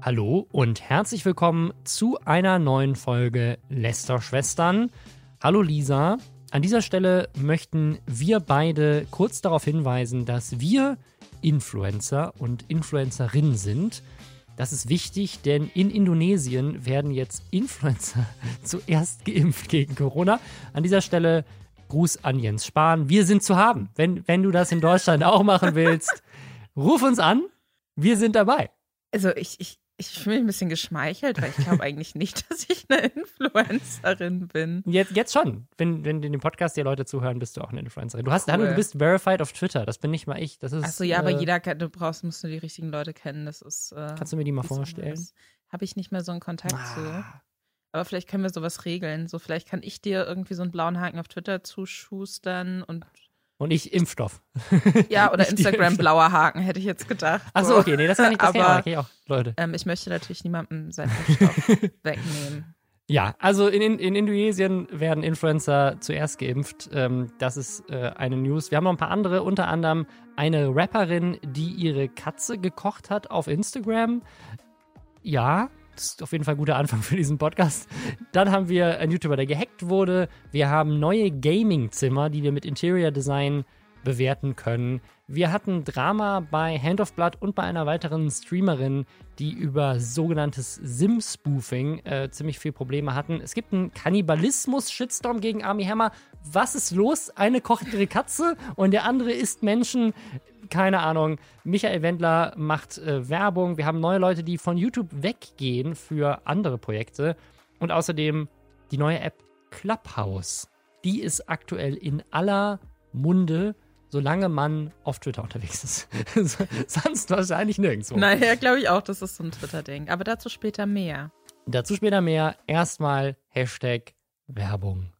Hallo und herzlich willkommen zu einer neuen Folge Lester Schwestern. Hallo Lisa. An dieser Stelle möchten wir beide kurz darauf hinweisen, dass wir Influencer und Influencerinnen sind. Das ist wichtig, denn in Indonesien werden jetzt Influencer zuerst geimpft gegen Corona. An dieser Stelle Gruß an Jens Spahn. Wir sind zu haben. Wenn, wenn du das in Deutschland auch machen willst, ruf uns an. Wir sind dabei. Also ich, ich, ich fühle mich ein bisschen geschmeichelt, weil ich glaube eigentlich nicht, dass ich eine Influencerin bin. Jetzt, jetzt schon. Wenn, wenn in dem Podcast dir Leute zuhören, bist du auch eine Influencerin. Du hast, cool. hallo, du bist verified auf Twitter. Das bin nicht mal ich. Das ist. Achso, ja, äh, aber jeder, du brauchst, musst du die richtigen Leute kennen. Das ist. Äh, kannst du mir die mal vorstellen? Habe ich nicht mehr so einen Kontakt ah. zu. Aber vielleicht können wir sowas regeln. So, vielleicht kann ich dir irgendwie so einen blauen Haken auf Twitter zuschustern und und ich Impfstoff. Ja, oder Instagram blauer Haken, hätte ich jetzt gedacht. Achso, okay, nee, das kann ich, das Aber, kann ich auch, Leute. Ähm, ich möchte natürlich niemandem seinen Impfstoff wegnehmen. Ja, also in, in, in, Indonesien werden Influencer zuerst geimpft. Ähm, das ist äh, eine News. Wir haben noch ein paar andere, unter anderem eine Rapperin, die ihre Katze gekocht hat auf Instagram. Ja, das ist auf jeden Fall ein guter Anfang für diesen Podcast. Dann haben wir einen YouTuber, der gehackt wurde. Wir haben neue Gaming-Zimmer, die wir mit Interior Design bewerten können. Wir hatten Drama bei Hand of Blood und bei einer weiteren Streamerin, die über sogenanntes Sim-Spoofing äh, ziemlich viel Probleme hatten. Es gibt einen Kannibalismus-Shitstorm gegen Army Hammer. Was ist los? Eine kocht ihre Katze und der andere isst Menschen keine Ahnung. Michael Wendler macht äh, Werbung. Wir haben neue Leute, die von YouTube weggehen für andere Projekte. Und außerdem die neue App Clubhouse. Die ist aktuell in aller Munde, solange man auf Twitter unterwegs ist. Sonst wahrscheinlich nirgendwo. Naja, glaube ich auch, das ist so ein Twitter-Ding. Aber dazu später mehr. Dazu später mehr. Erstmal Hashtag Werbung.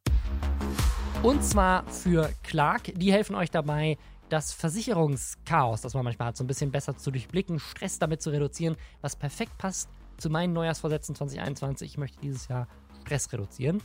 Und zwar für Clark. Die helfen euch dabei, das Versicherungschaos, das man manchmal hat, so ein bisschen besser zu durchblicken, Stress damit zu reduzieren, was perfekt passt zu meinen Neujahrsvorsätzen 2021. Ich möchte dieses Jahr Stress reduzieren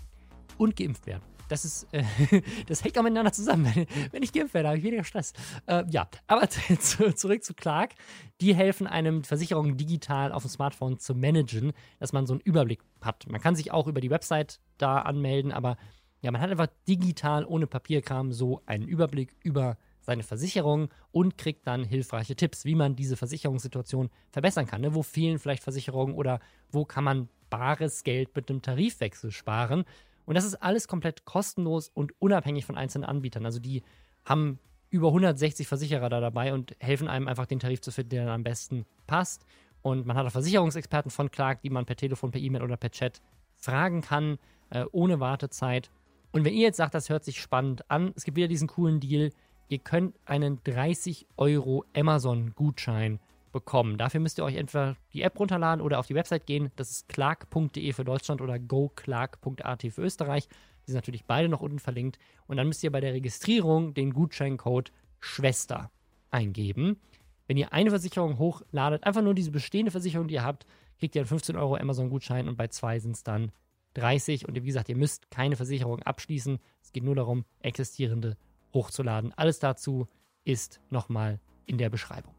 und geimpft werden. Das ist, äh, das hängt auch miteinander zusammen. Wenn, wenn ich geimpft werde, habe ich weniger Stress. Äh, ja, aber zu, zurück zu Clark. Die helfen einem, Versicherungen digital auf dem Smartphone zu managen, dass man so einen Überblick hat. Man kann sich auch über die Website da anmelden, aber ja, man hat einfach digital ohne Papierkram so einen Überblick über seine Versicherung und kriegt dann hilfreiche Tipps, wie man diese Versicherungssituation verbessern kann. Ne? Wo fehlen vielleicht Versicherungen oder wo kann man bares Geld mit einem Tarifwechsel sparen? Und das ist alles komplett kostenlos und unabhängig von einzelnen Anbietern. Also die haben über 160 Versicherer da dabei und helfen einem einfach den Tarif zu finden, der dann am besten passt. Und man hat auch Versicherungsexperten von Clark, die man per Telefon, per E-Mail oder per Chat fragen kann, äh, ohne Wartezeit. Und wenn ihr jetzt sagt, das hört sich spannend an, es gibt wieder diesen coolen Deal, ihr könnt einen 30 Euro Amazon-Gutschein bekommen. Dafür müsst ihr euch entweder die App runterladen oder auf die Website gehen. Das ist clark.de für Deutschland oder goclark.at für Österreich. Die sind natürlich beide noch unten verlinkt. Und dann müsst ihr bei der Registrierung den Gutscheincode Schwester eingeben. Wenn ihr eine Versicherung hochladet, einfach nur diese bestehende Versicherung, die ihr habt, kriegt ihr einen 15 Euro Amazon-Gutschein und bei zwei sind es dann 30. Und wie gesagt, ihr müsst keine Versicherung abschließen. Es geht nur darum, existierende hochzuladen. Alles dazu ist nochmal in der Beschreibung.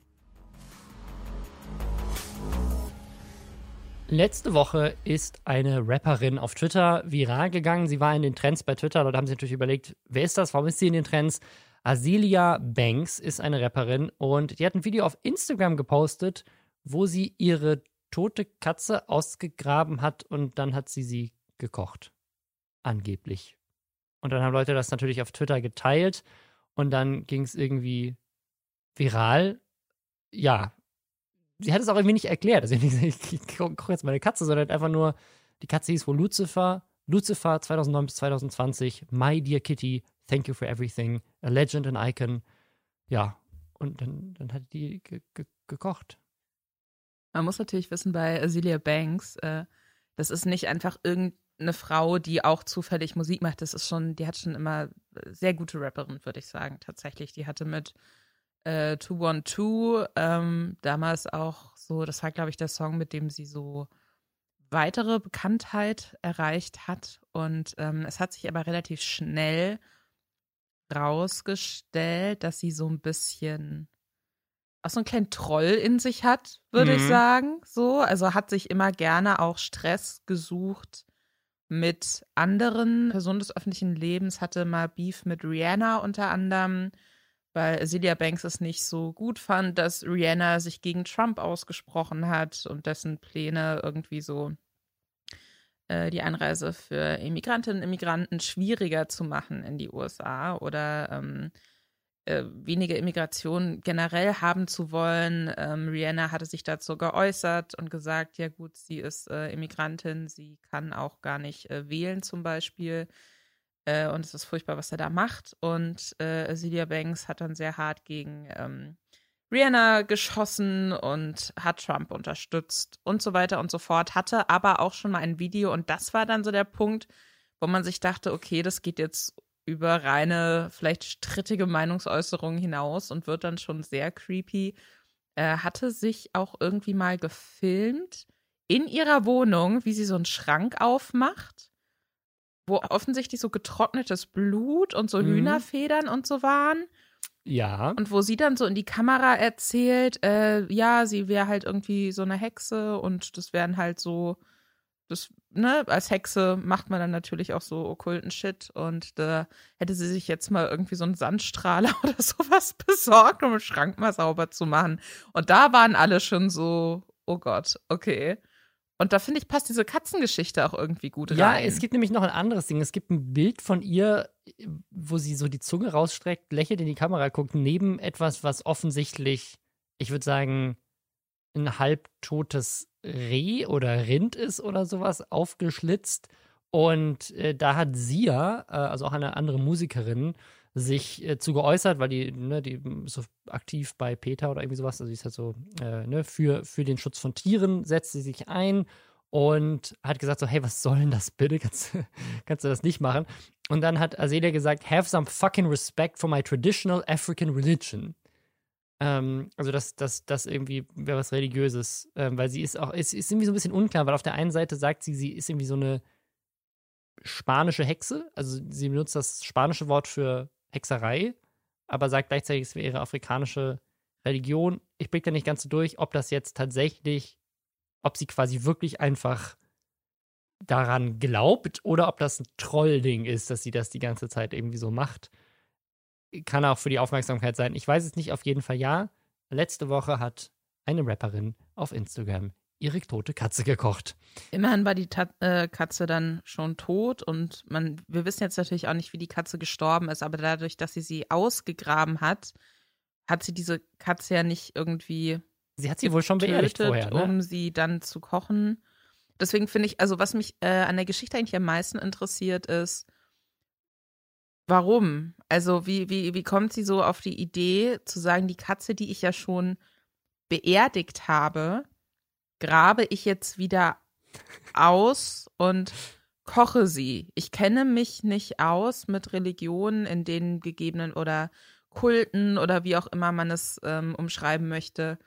Letzte Woche ist eine Rapperin auf Twitter viral gegangen. Sie war in den Trends bei Twitter. Dort haben sie natürlich überlegt, wer ist das? Warum ist sie in den Trends? Azealia Banks ist eine Rapperin und die hat ein Video auf Instagram gepostet, wo sie ihre tote Katze ausgegraben hat und dann hat sie sie gekocht. Angeblich. Und dann haben Leute das natürlich auf Twitter geteilt und dann ging es irgendwie viral. Ja, sie hat es auch irgendwie nicht erklärt. Also ich, ich koche jetzt meine Katze, sondern einfach nur, die Katze hieß wohl Lucifer. Lucifer 2009 bis 2020, My Dear Kitty, Thank You for Everything, A Legend, an Icon. Ja, und dann, dann hat die ge ge gekocht. Man muss natürlich wissen, bei Azealia Banks, äh, das ist nicht einfach irgendein eine Frau, die auch zufällig Musik macht. Das ist schon, die hat schon immer sehr gute Rapperin, würde ich sagen, tatsächlich. Die hatte mit äh, 212 ähm, damals auch so, das war, glaube ich, der Song, mit dem sie so weitere Bekanntheit erreicht hat. Und ähm, es hat sich aber relativ schnell rausgestellt, dass sie so ein bisschen auch so einen kleinen Troll in sich hat, würde Mhm. ich sagen. So, also hat sich immer gerne auch Stress gesucht mit anderen Personen des öffentlichen Lebens, hatte mal Beef mit Rihanna unter anderem, weil Azealia Banks es nicht so gut fand, dass Rihanna sich gegen Trump ausgesprochen hat und dessen Pläne irgendwie so äh, die Einreise für Immigrantinnen und Immigranten schwieriger zu machen in die USA oder ähm, äh, weniger Immigration generell haben zu wollen. Ähm, Rihanna hatte sich dazu geäußert und gesagt, ja gut, sie ist äh, Immigrantin, sie kann auch gar nicht äh, wählen zum Beispiel. Äh, und es ist furchtbar, was er da macht. Und äh, Azealia Banks hat dann sehr hart gegen ähm, Rihanna geschossen und hat Trump unterstützt und so weiter und so fort. Hatte aber auch schon mal ein Video und das war dann so der Punkt, wo man sich dachte, okay, das geht jetzt über reine, vielleicht strittige Meinungsäußerungen hinaus und wird dann schon sehr creepy. Äh, hatte sich auch irgendwie mal gefilmt in ihrer Wohnung, wie sie so einen Schrank aufmacht, wo offensichtlich so getrocknetes Blut und so Mhm. Hühnerfedern und so waren. Ja. Und wo sie dann so in die Kamera erzählt, äh, ja, sie wäre halt irgendwie so eine Hexe und das wären halt so, das, ne, als Hexe macht man dann natürlich auch so okkulten Shit und da hätte sie sich jetzt mal irgendwie so einen Sandstrahler oder sowas besorgt, um den Schrank mal sauber zu machen. Und da waren alle schon so, oh Gott, okay. Und da finde ich, passt diese Katzengeschichte auch irgendwie gut Ja, rein. es gibt nämlich noch ein anderes Ding. Es gibt ein Bild von ihr, wo sie so die Zunge rausstreckt, lächelt in die Kamera, guckt neben etwas, was offensichtlich, ich würde sagen, ein halbtotes Reh oder Rind ist oder sowas, aufgeschlitzt. Und äh, da hat Sia, äh, also auch eine andere Musikerin, sich äh, zu geäußert, weil die, ne, die so aktiv bei PETA oder irgendwie sowas, also sie ist halt so, äh, ne, für, für den Schutz von Tieren setzt sie sich ein und hat gesagt so, hey, was soll denn das bitte? Kannst, kannst du das nicht machen? Und dann hat Azelia gesagt, have some fucking respect for my traditional African religion. Ähm, also das, das, das irgendwie wäre was Religiöses, ähm, weil sie ist auch, es ist irgendwie so ein bisschen unklar, weil auf der einen Seite sagt sie, sie ist irgendwie so eine spanische Hexe, also sie benutzt das spanische Wort für Hexerei, aber sagt gleichzeitig, es wäre ihre afrikanische Religion. Ich blick da nicht ganz so durch, ob das jetzt tatsächlich, ob sie quasi wirklich einfach daran glaubt oder ob das ein Trollding ist, dass sie das die ganze Zeit irgendwie so macht. Kann auch für die Aufmerksamkeit sein. Ich weiß es nicht, auf jeden Fall ja. Letzte Woche hat eine Rapperin auf Instagram ihre tote Katze gekocht. Immerhin war die Ta äh, Katze dann schon tot und man, wir wissen jetzt natürlich auch nicht, wie die Katze gestorben ist, aber dadurch, dass sie sie ausgegraben hat, hat sie diese Katze ja nicht irgendwie Sie hat sie wohl schon beerdigt vorher, ne? um sie dann zu kochen. Deswegen finde ich, also was mich äh, an der Geschichte eigentlich am meisten interessiert, ist, warum? Also wie, wie, wie kommt sie so auf die Idee zu sagen, die Katze, die ich ja schon beerdigt habe, grabe ich jetzt wieder aus und koche sie. Ich kenne mich nicht aus mit Religionen, in denen gegebenen oder Kulten oder wie auch immer man es ähm, umschreiben möchte.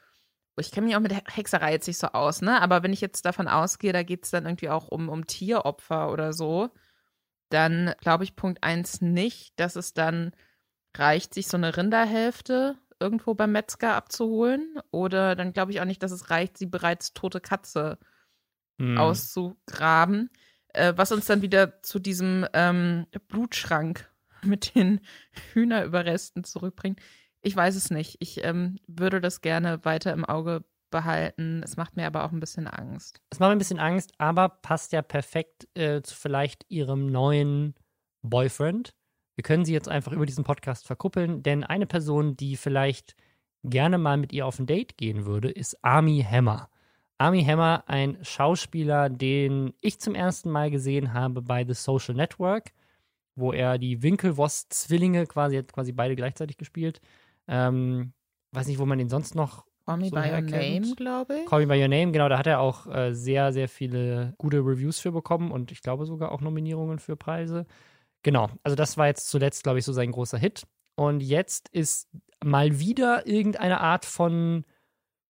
Ich kenne mich auch mit Hexerei jetzt nicht so aus, ne? Aber wenn ich jetzt davon ausgehe, da geht es dann irgendwie auch um, um Tieropfer oder so, dann glaube ich Punkt eins nicht, dass es dann reicht, sich so eine Rinderhälfte irgendwo beim Metzger abzuholen. Oder dann glaube ich auch nicht, dass es reicht, sie bereits tote Katze Hm. auszugraben. Äh, was uns dann wieder zu diesem ähm, Blutschrank mit den Hühnerüberresten zurückbringt. Ich weiß es nicht. Ich ähm, würde das gerne weiter im Auge behalten. Es macht mir aber auch ein bisschen Angst. Es macht mir ein bisschen Angst, aber passt ja perfekt äh, zu vielleicht ihrem neuen Boyfriend. Wir können sie jetzt einfach über diesen Podcast verkuppeln, denn eine Person, die vielleicht gerne mal mit ihr auf ein Date gehen würde, ist Army Hammer. Army Hammer, ein Schauspieler, den ich zum ersten Mal gesehen habe bei The Social Network, wo er die Winkelwoss-Zwillinge quasi, hat quasi beide gleichzeitig gespielt. Ähm, weiß nicht, wo man den sonst noch Call me so by your name, glaube ich. Call Me By Your Name, genau, da hat er auch äh, sehr, sehr viele gute Reviews für bekommen und ich glaube sogar auch Nominierungen für Preise. Genau, also das war jetzt zuletzt, glaube ich, so sein großer Hit. Und jetzt ist mal wieder irgendeine Art von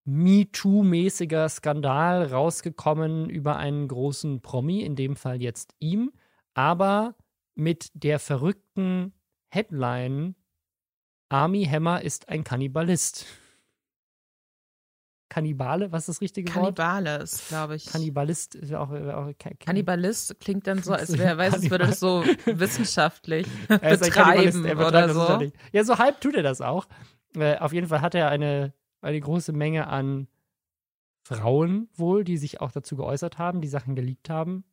MeToo-mäßiger Skandal rausgekommen über einen großen Promi, in dem Fall jetzt ihm, aber mit der verrückten Headline Army Hammer ist ein Kannibalist. Kannibale, was ist das richtige Wort? Kannibale ist, glaube ich. Kannibalist ist ja auch, auch Kannibalist klingt dann so, als wäre, weiß es würde das so wissenschaftlich betreiben er oder so. Ja, so halb tut er das auch. Äh, auf jeden Fall hat er eine, eine große Menge an Frauen wohl, die sich auch dazu geäußert haben, die Sachen geleakt haben,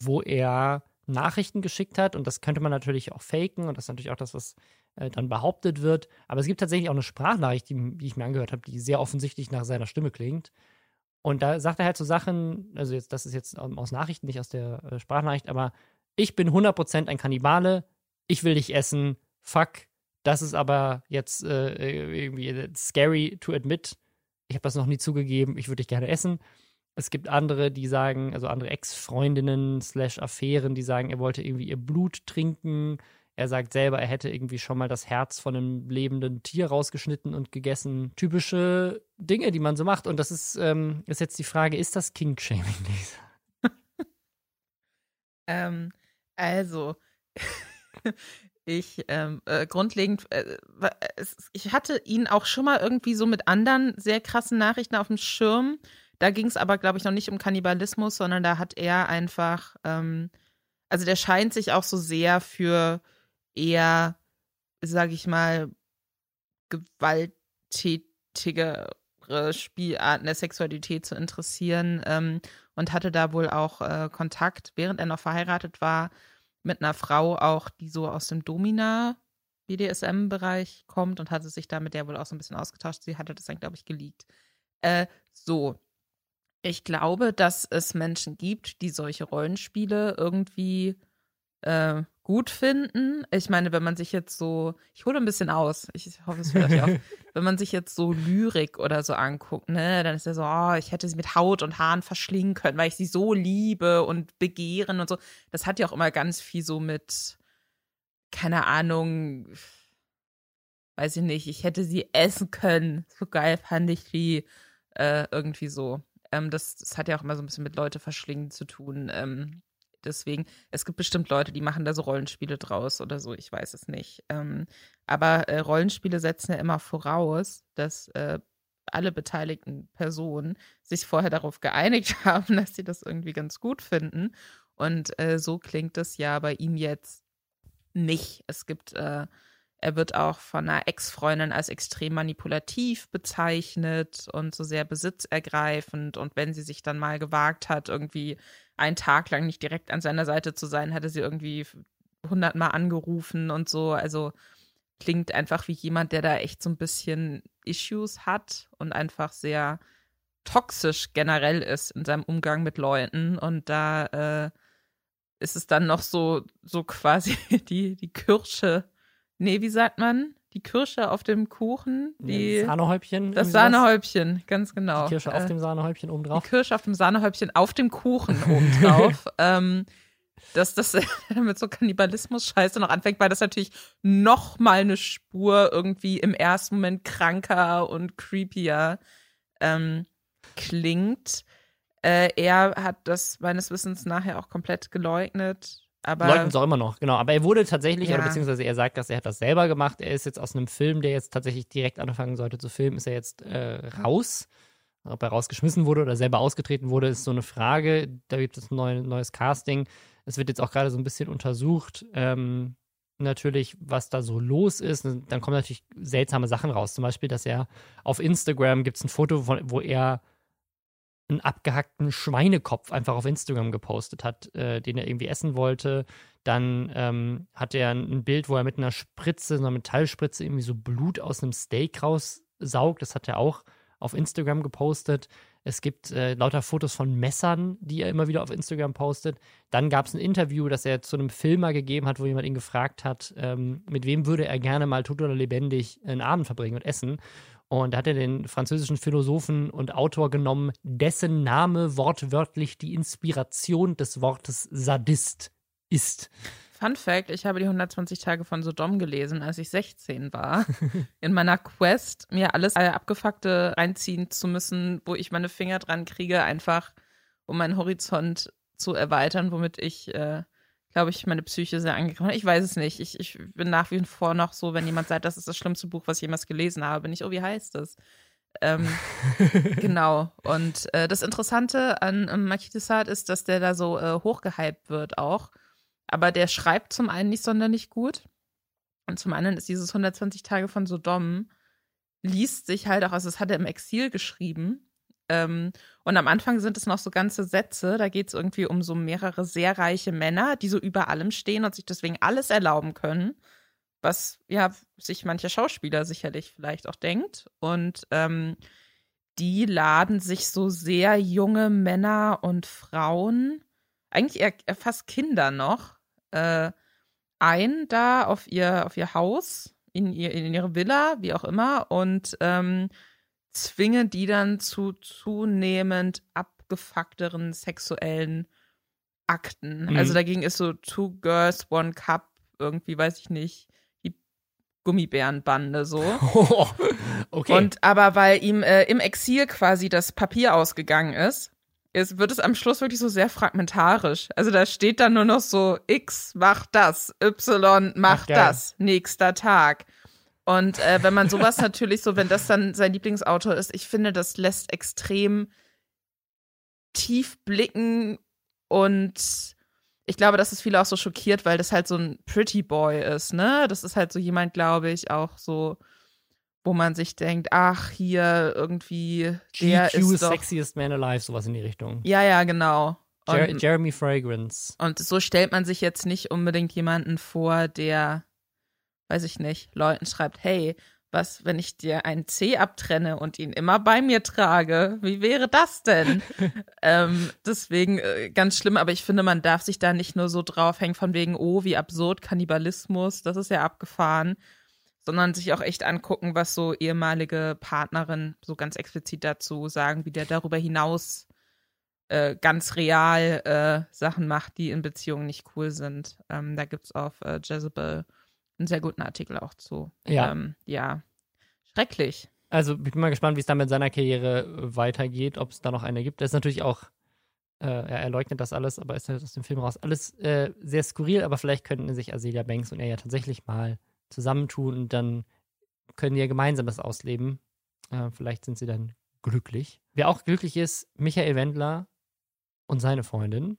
wo er Nachrichten geschickt hat und das könnte man natürlich auch faken und das ist natürlich auch das, was äh, dann behauptet wird. Aber es gibt tatsächlich auch eine Sprachnachricht, die, die ich mir angehört habe, die sehr offensichtlich nach seiner Stimme klingt. Und da sagt er halt so Sachen, also jetzt, das ist jetzt aus Nachrichten, nicht aus der äh, Sprachnachricht, aber ich bin 100% ein Kannibale, ich will dich essen, fuck. Das ist aber jetzt äh, irgendwie scary to admit. Ich habe das noch nie zugegeben, ich würde dich gerne essen. Es gibt andere, die sagen, also andere Ex-Freundinnen slash Affären, die sagen, er wollte irgendwie ihr Blut trinken. Er sagt selber, er hätte irgendwie schon mal das Herz von einem lebenden Tier rausgeschnitten und gegessen. Typische Dinge, die man so macht. Und das ist, ähm, ist jetzt die Frage, ist das King-Shaming, Lisa? Ähm, also, ich ähm, äh, grundlegend, äh, ich hatte ihn auch schon mal irgendwie so mit anderen sehr krassen Nachrichten auf dem Schirm. Da ging es aber, glaube ich, noch nicht um Kannibalismus, sondern da hat er einfach, ähm, also der scheint sich auch so sehr für eher, sag ich mal, gewalttätigere Spielarten der Sexualität zu interessieren ähm, und hatte da wohl auch äh, Kontakt, während er noch verheiratet war, mit einer Frau auch, die so aus dem Domina BDSM-Bereich kommt und hatte sich da mit der wohl auch so ein bisschen ausgetauscht. Sie hatte das dann, glaube ich, geleakt. Äh, so. Ich glaube, dass es Menschen gibt, die solche Rollenspiele irgendwie äh, gut finden. Ich meine, wenn man sich jetzt so, ich hole ein bisschen aus, ich hoffe, es euch auch, wenn man sich jetzt so Lyrik oder so anguckt, ne, dann ist ja so, oh, ich hätte sie mit Haut und Haaren verschlingen können, weil ich sie so liebe und begehren und so. Das hat ja auch immer ganz viel so mit, keine Ahnung, weiß ich nicht, ich hätte sie essen können. So geil fand ich die äh, irgendwie so. Ähm, das, das hat ja auch immer so ein bisschen mit Leute verschlingen zu tun. Ähm, deswegen, es gibt bestimmt Leute, die machen da so Rollenspiele draus oder so, ich weiß es nicht. Ähm, aber äh, Rollenspiele setzen ja immer voraus, dass äh, alle beteiligten Personen sich vorher darauf geeinigt haben, dass sie das irgendwie ganz gut finden. Und äh, so klingt es ja bei ihm jetzt nicht. Es gibt, äh, er wird auch von einer Ex-Freundin als extrem manipulativ bezeichnet und so sehr besitzergreifend. Und wenn sie sich dann mal gewagt hat, irgendwie einen Tag lang nicht direkt an seiner Seite zu sein, hatte sie irgendwie hundertmal angerufen und so. Also klingt einfach wie jemand, der da echt so ein bisschen Issues hat und einfach sehr toxisch generell ist in seinem Umgang mit Leuten. Und da äh, ist es dann noch so, so quasi die, die Kirsche. Nee, wie sagt man? Die Kirsche auf dem Kuchen? Die, das Sahnehäubchen. das? Sahnehäubchen, ganz genau. Die Kirsche auf Äh, dem Sahnehäubchen oben die. Kirsche auf dem Sahnehäubchen auf dem Kuchen obendrauf. ähm, dass das mit so Kannibalismus-Scheiße noch anfängt, weil das natürlich noch mal eine Spur irgendwie im ersten Moment kranker und creepier ähm, klingt. Äh, er hat das meines Wissens nachher auch komplett geleugnet. Aber Leugnen es auch immer noch, genau. Aber er wurde tatsächlich, oder Ja. beziehungsweise er sagt, dass er hat das selber gemacht. Er ist jetzt aus einem Film, der jetzt tatsächlich direkt anfangen sollte zu filmen, ist er jetzt äh, raus. Ob er rausgeschmissen wurde oder selber ausgetreten wurde, ist so eine Frage. Da gibt es ein neu, neues Casting. Es wird jetzt auch gerade so ein bisschen untersucht, ähm, natürlich, was da so los ist. Und Dann kommen natürlich seltsame Sachen raus. Zum Beispiel, dass er auf Instagram gibt es ein Foto, von, wo er einen abgehackten Schweinekopf einfach auf Instagram gepostet hat, äh, den er irgendwie essen wollte. Dann ähm, hat er ein Bild, wo er mit einer Spritze, einer Metallspritze, irgendwie so Blut aus einem Steak raussaugt. Das hat er auch auf Instagram gepostet. Es gibt äh, lauter Fotos von Messern, die er immer wieder auf Instagram postet. Dann gab es ein Interview, das er zu einem Filmer gegeben hat, wo jemand ihn gefragt hat, ähm, mit wem würde er gerne mal tot oder lebendig einen Abend verbringen und essen. Und da hat er den französischen Philosophen und Autor genommen, dessen Name wortwörtlich die Inspiration des Wortes Sadist ist. Fun Fact: Ich habe die 120 Tage von Sodom gelesen, als ich 16 war. In meiner Quest, mir alles äh, Abgefuckte reinziehen zu müssen, wo ich meine Finger dran kriege, einfach um meinen Horizont zu erweitern, womit ich, äh, glaube ich, meine Psyche sehr angegriffen. Ich weiß es nicht. Ich, ich bin nach wie vor noch so, wenn jemand sagt, das ist das schlimmste Buch, was ich jemals gelesen habe, bin ich, oh, wie heißt das? Ähm, genau. Und äh, das Interessante an ähm, Sade ist, dass der da so äh, hochgehypt wird auch. Aber der schreibt zum einen nicht sonderlich gut. Und zum anderen ist dieses 120 Tage von Sodom, liest sich halt auch, also es hat er im Exil geschrieben. Ähm, und am Anfang sind es noch so ganze Sätze, da geht es irgendwie um so mehrere sehr reiche Männer, die so über allem stehen und sich deswegen alles erlauben können was ja sich mancher Schauspieler sicherlich vielleicht auch denkt. Und ähm, die laden sich so sehr junge Männer und Frauen, eigentlich eher, eher fast Kinder noch, äh, ein da auf ihr, auf ihr Haus, in, ihr, in ihre Villa, wie auch immer, und ähm, zwingen die dann zu zunehmend abgefuckteren sexuellen Akten. Mhm. Also dagegen ist so Two Girls, One Cup, irgendwie, weiß ich nicht, Gummibärenbande so. okay. Und aber weil ihm äh, im Exil quasi das Papier ausgegangen ist, ist, wird es am Schluss wirklich so sehr fragmentarisch. Also da steht dann nur noch so X macht das, Y macht Ach, das, nächster Tag. Und äh, wenn man sowas natürlich so, wenn das dann sein Lieblingsautor ist, ich finde, das lässt extrem tief blicken und ich glaube, dass es viele auch so schockiert, weil das halt so ein Pretty Boy ist, ne? Das ist halt so jemand, glaube ich, auch so, wo man sich denkt, ach, hier irgendwie der GQ ist doch, Sexiest Man Alive, sowas in die Richtung. Ja, ja, genau. Und, Jeremy Fragrance. Und so stellt man sich jetzt nicht unbedingt jemanden vor, der, weiß ich nicht, Leuten schreibt, hey, was, wenn ich dir einen C abtrenne und ihn immer bei mir trage? Wie wäre das denn? ähm, deswegen äh, ganz schlimm, aber ich finde, man darf sich da nicht nur so draufhängen von wegen, oh, wie absurd Kannibalismus, das ist ja abgefahren, sondern sich auch echt angucken, was so ehemalige Partnerinnen so ganz explizit dazu sagen, wie der darüber hinaus äh, ganz real äh, Sachen macht, die in Beziehungen nicht cool sind. Ähm, da gibt's auf äh, Jezebel einen sehr guten Artikel auch zu. Ja. Ähm, ja. Schrecklich. Also ich bin mal gespannt, wie es dann mit seiner Karriere äh, weitergeht, ob es da noch eine gibt. Das ist natürlich auch, äh, er leugnet das alles, aber ist halt aus dem Film raus. Alles äh, sehr skurril, aber vielleicht könnten sich Azealia Banks und er ja tatsächlich mal zusammentun und dann können die ja gemeinsam das ausleben. Äh, vielleicht sind sie dann glücklich. Wer auch glücklich ist, Michael Wendler und seine Freundin.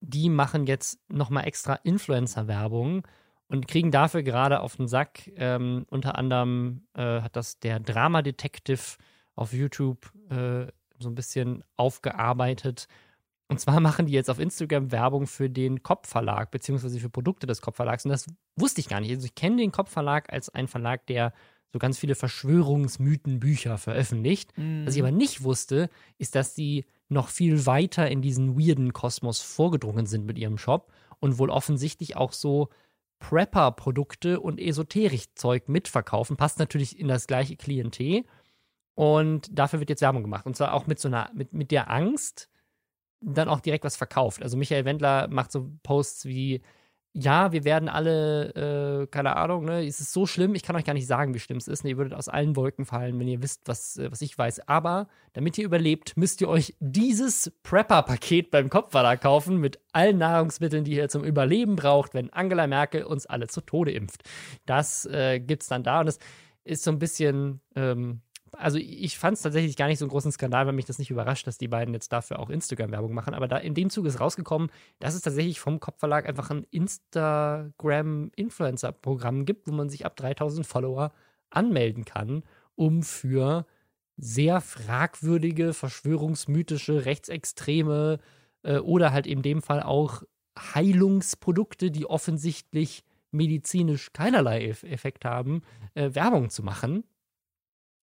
Die machen jetzt nochmal extra Influencer-Werbung und kriegen dafür gerade auf den Sack. Ähm, unter anderem äh, hat das der Drama Detective auf YouTube äh, so ein bisschen aufgearbeitet. Und zwar machen die jetzt auf Instagram Werbung für den Kopfverlag, beziehungsweise für Produkte des Kopfverlags. Und das wusste ich gar nicht. Also ich kenne den Kopfverlag als einen Verlag, der so ganz viele Verschwörungsmythenbücher veröffentlicht. Mhm. Was ich aber nicht wusste, ist, dass die noch viel weiter in diesen weirden Kosmos vorgedrungen sind mit ihrem Shop und wohl offensichtlich auch so Prepper-Produkte und Esoterik-Zeug mitverkaufen. Passt natürlich in das gleiche Klientel. Und dafür wird jetzt Werbung gemacht. Und zwar auch mit so einer, mit, mit der Angst, dann auch direkt was verkauft. Also Michael Wendler macht so Posts wie, ja, wir werden alle, äh, keine Ahnung, ne, es ist so schlimm, ich kann euch gar nicht sagen, wie schlimm es ist. Ne, ihr würdet aus allen Wolken fallen, wenn ihr wisst, was, äh, was ich weiß. Aber damit ihr überlebt, müsst ihr euch dieses Prepper-Paket beim Kopfverlag kaufen mit allen Nahrungsmitteln, die ihr zum Überleben braucht, wenn Angela Merkel uns alle zu Tode impft. Das äh, gibt's dann da und das ist so ein bisschen, ähm, also ich fand es tatsächlich gar nicht so einen großen Skandal, weil mich das nicht überrascht, dass die beiden jetzt dafür auch Instagram-Werbung machen. Aber da in dem Zug ist rausgekommen, dass es tatsächlich vom Kopfverlag einfach ein Instagram-Influencer-Programm gibt, wo man sich ab 3000 Follower anmelden kann, um für sehr fragwürdige, verschwörungsmythische, rechtsextreme äh, oder halt in dem Fall auch Heilungsprodukte, die offensichtlich medizinisch keinerlei Effekt haben, äh, Werbung zu machen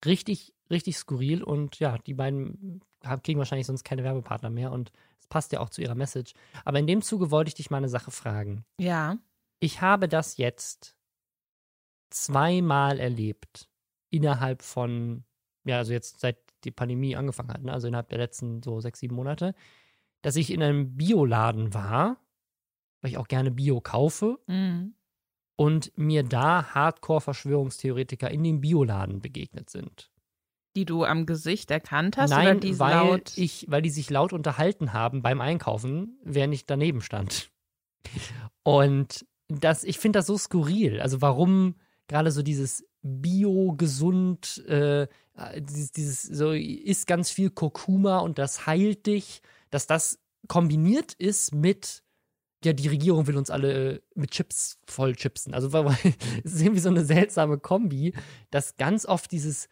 richtig, richtig skurril und ja, die beiden kriegen wahrscheinlich sonst keine Werbepartner mehr und es passt ja auch zu ihrer Message. Aber in dem Zuge wollte ich dich mal eine Sache fragen. Ja. Ich habe das jetzt zweimal erlebt innerhalb von, ja, also jetzt seit die Pandemie angefangen hat, ne? also innerhalb der letzten so sechs, sieben Monate, dass ich in einem Bioladen war, weil ich auch gerne Bio kaufe. Mhm und mir da Hardcore-Verschwörungstheoretiker in dem Bioladen begegnet sind. Die du am Gesicht erkannt hast? Nein, oder die weil, laut ich, weil die sich laut unterhalten haben beim Einkaufen, während ich daneben stand. Und das, ich finde das so skurril. Also warum gerade so dieses Bio, gesund, äh, dieses, dieses so isst ganz viel Kurkuma und das heilt dich, dass das kombiniert ist mit ja, die Regierung will uns alle mit Chips voll chipsen. Also es ist irgendwie so eine seltsame Kombi, dass ganz oft dieses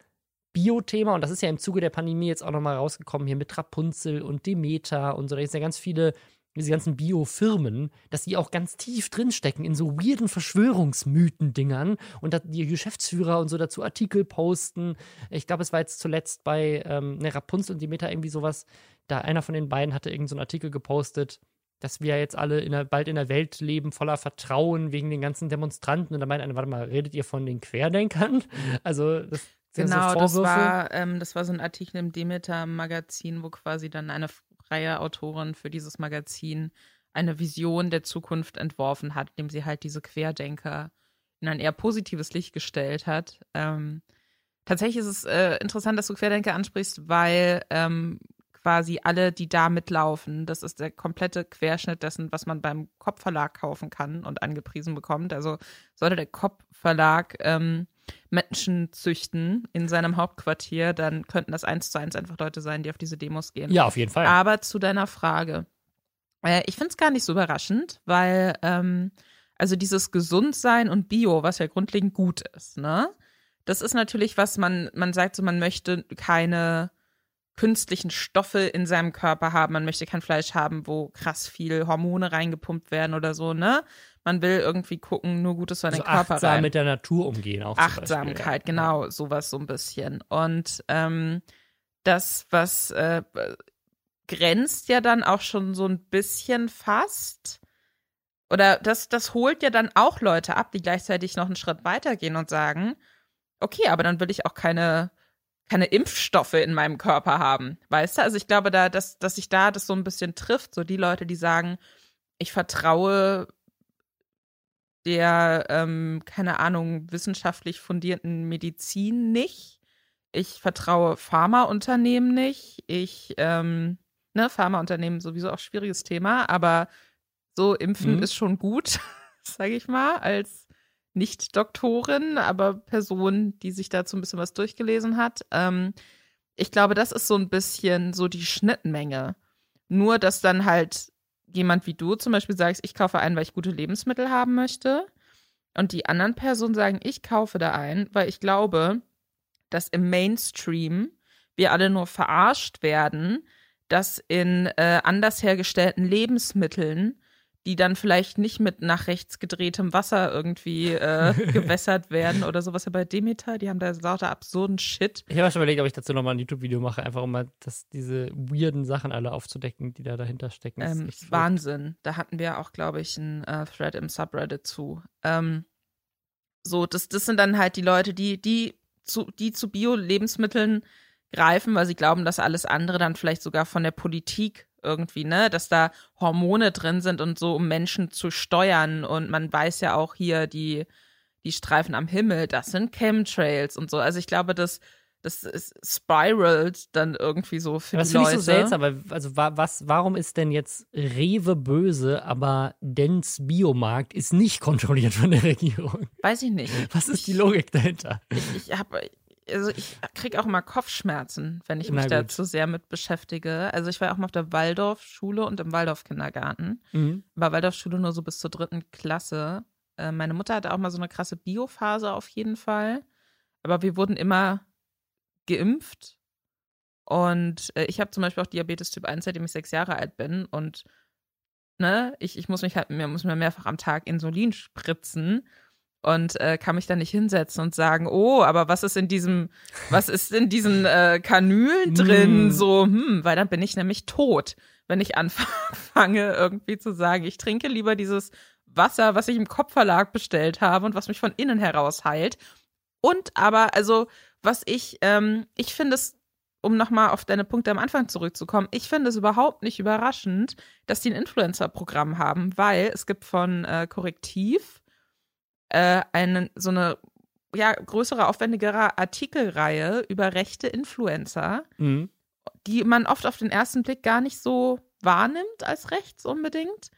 Bio-Thema, und das ist ja im Zuge der Pandemie jetzt auch nochmal rausgekommen, hier mit Rapunzel und Demeter und so, da ist ja ganz viele diese ganzen Bio-Firmen, dass die auch ganz tief drinstecken in so weirden Verschwörungsmythen-Dingern und dass die Geschäftsführer und so dazu Artikel posten. Ich glaube, es war jetzt zuletzt bei ähm, ne, Rapunzel und Demeter irgendwie sowas, da einer von den beiden hatte irgendeinen so Artikel gepostet, dass wir jetzt alle in der, bald in der Welt leben voller Vertrauen wegen den ganzen Demonstranten. Und da meinte einer, warte mal, redet ihr von den Querdenkern? Also das Genau, so das war ähm, das war so ein Artikel im Demeter-Magazin, wo quasi dann eine freie Autorin für dieses Magazin eine Vision der Zukunft entworfen hat, indem sie halt diese Querdenker in ein eher positives Licht gestellt hat. Ähm, tatsächlich ist es äh, interessant, dass du Querdenker ansprichst, weil ähm, quasi alle, die da mitlaufen, das ist der komplette Querschnitt dessen, was man beim Kopfverlag kaufen kann und angepriesen bekommt. Also sollte der Kopfverlag ähm, Menschen züchten in seinem Hauptquartier, dann könnten das eins zu eins einfach Leute sein, die auf diese Demos gehen. Ja, auf jeden Fall. Aber zu deiner Frage. Äh, ich finde es gar nicht so überraschend, weil ähm, also dieses Gesundsein und Bio, was ja grundlegend gut ist, ne? Das ist natürlich was man, man sagt so, man möchte keine künstlichen Stoffe in seinem Körper haben, man möchte kein Fleisch haben, wo krass viel Hormone reingepumpt werden oder so, ne? man will irgendwie gucken, nur Gutes für den also Körper achtsam rein. mit der Natur umgehen auch. Achtsamkeit, Beispiel, ja. genau, sowas so ein bisschen. Und ähm, das, was äh, grenzt ja dann auch schon so ein bisschen fast. Oder das, das holt ja dann auch Leute ab, die gleichzeitig noch einen Schritt weitergehen und sagen, okay, aber dann will ich auch keine, keine Impfstoffe in meinem Körper haben. Weißt du? Also ich glaube da, dass, dass sich da das so ein bisschen trifft. So die Leute, die sagen, ich vertraue der, ähm, keine Ahnung, wissenschaftlich fundierten Medizin nicht. Ich vertraue Pharmaunternehmen nicht. Ich, ähm, ne, Pharmaunternehmen sowieso auch schwieriges Thema, aber so impfen mhm. ist schon gut, sage ich mal, als Nicht-Doktorin, aber Person, die sich dazu ein bisschen was durchgelesen hat. Ähm, ich glaube, das ist so ein bisschen so die Schnittmenge. Nur, dass dann halt jemand wie du zum Beispiel sagst, ich kaufe ein, weil ich gute Lebensmittel haben möchte. Und die anderen Personen sagen, ich kaufe da ein, weil ich glaube, dass im Mainstream wir alle nur verarscht werden, dass in äh, anders hergestellten Lebensmitteln die dann vielleicht nicht mit nach rechts gedrehtem Wasser irgendwie äh, gewässert werden oder sowas. Ja, bei Demeter, die haben da lauter absurden Shit. Ich habe schon überlegt, ob ich dazu nochmal ein YouTube-Video mache, einfach um mal das, diese weirden Sachen alle aufzudecken, die da dahinter stecken. Ähm, Wahnsinn. Da hatten wir auch, glaube ich, einen äh, Thread im Subreddit zu. Ähm, so, das, das sind dann halt die Leute, die, die zu, die zu Bio-Lebensmitteln greifen, weil sie glauben, dass alles andere dann vielleicht sogar von der Politik irgendwie, ne, dass da Hormone drin sind und so, um Menschen zu steuern. Und man weiß ja auch hier, die, die Streifen am Himmel, das sind Chemtrails und so. Also ich glaube, das, das ist spiralt dann irgendwie so für das die Leute. Das finde ich so seltsam, weil, also was, warum ist denn jetzt Rewe böse, aber Dens Biomarkt ist nicht kontrolliert von der Regierung? Weiß ich nicht. Was ist die Logik dahinter? Ich, ich habe also ich kriege auch immer Kopfschmerzen, wenn ich mich da zu sehr mit beschäftige. Also ich war auch mal auf der Waldorfschule und im Waldorf-Kindergarten. Mhm. War Waldorfschule nur so bis zur dritten Klasse. Äh, meine Mutter hatte auch mal so eine krasse Biophase auf jeden Fall. Aber wir wurden immer geimpft. Und äh, ich habe zum Beispiel auch Diabetes Typ 1, seitdem ich sechs Jahre alt bin. Und ne, ich, ich muss mich halt, mir muss mir mehrfach am Tag Insulin spritzen und äh, kann mich da nicht hinsetzen und sagen, oh, aber was ist in diesem, was ist in diesen äh, Kanülen drin? Mm. So, hm, weil dann bin ich nämlich tot, wenn ich anfange irgendwie zu sagen, ich trinke lieber dieses Wasser, was ich im Kopfverlag bestellt habe und was mich von innen heraus heilt. Und aber, also, was ich, ähm, ich finde es, um nochmal auf deine Punkte am Anfang zurückzukommen, ich finde es überhaupt nicht überraschend, dass die ein Influencer-Programm haben, weil es gibt von äh, Korrektiv äh, eine, so eine ja, größere, aufwendigere Artikelreihe über rechte Influencer, mhm. die man oft auf den ersten Blick gar nicht so wahrnimmt als rechts unbedingt,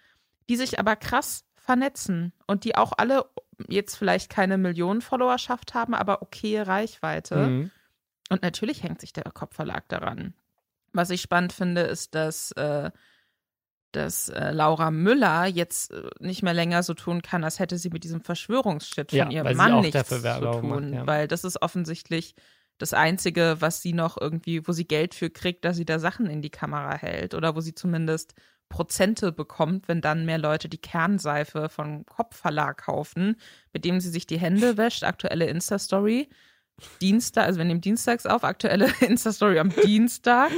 die sich aber krass vernetzen und die auch alle jetzt vielleicht keine Millionen Followerschaft haben, aber okay Reichweite. Mhm. Und natürlich hängt sich der Kopfverlag daran. Was ich spannend finde, ist, dass, äh, dass äh, Laura Müller jetzt äh, nicht mehr länger so tun kann, als hätte sie mit diesem Verschwörungsshit von Ja, ihrem Mann nichts zu tun. macht, ja. Weil das ist offensichtlich das Einzige, was sie noch irgendwie, wo sie Geld für kriegt, dass sie da Sachen in die Kamera hält oder wo sie zumindest Prozente bekommt, wenn dann mehr Leute die Kernseife vom Kopfverlag kaufen, mit dem sie sich die Hände wäscht. Aktuelle Insta-Story. Dienstag, also wir nehmen dienstags auf, aktuelle Insta-Story am Dienstag,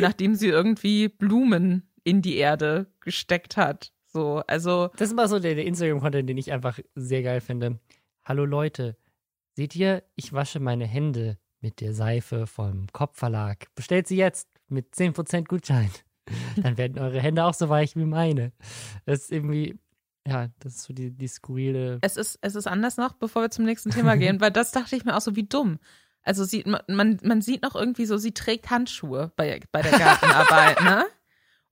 nachdem sie irgendwie Blumen in die Erde gesteckt hat. So, also Das ist mal so der, der Instagram-Content, den ich einfach sehr geil finde. Hallo Leute, seht ihr, ich wasche meine Hände mit der Seife vom Kopfverlag. Bestellt sie jetzt mit 10% Gutschein. Dann werden eure Hände auch so weich wie meine. Das ist irgendwie, ja, das ist so die, die skurrile. es ist, es ist anders noch, bevor wir zum nächsten Thema gehen, weil das dachte ich mir auch so, wie dumm. Also sieht man, man, man sieht noch irgendwie so, sie trägt Handschuhe bei, bei der Gartenarbeit, ne?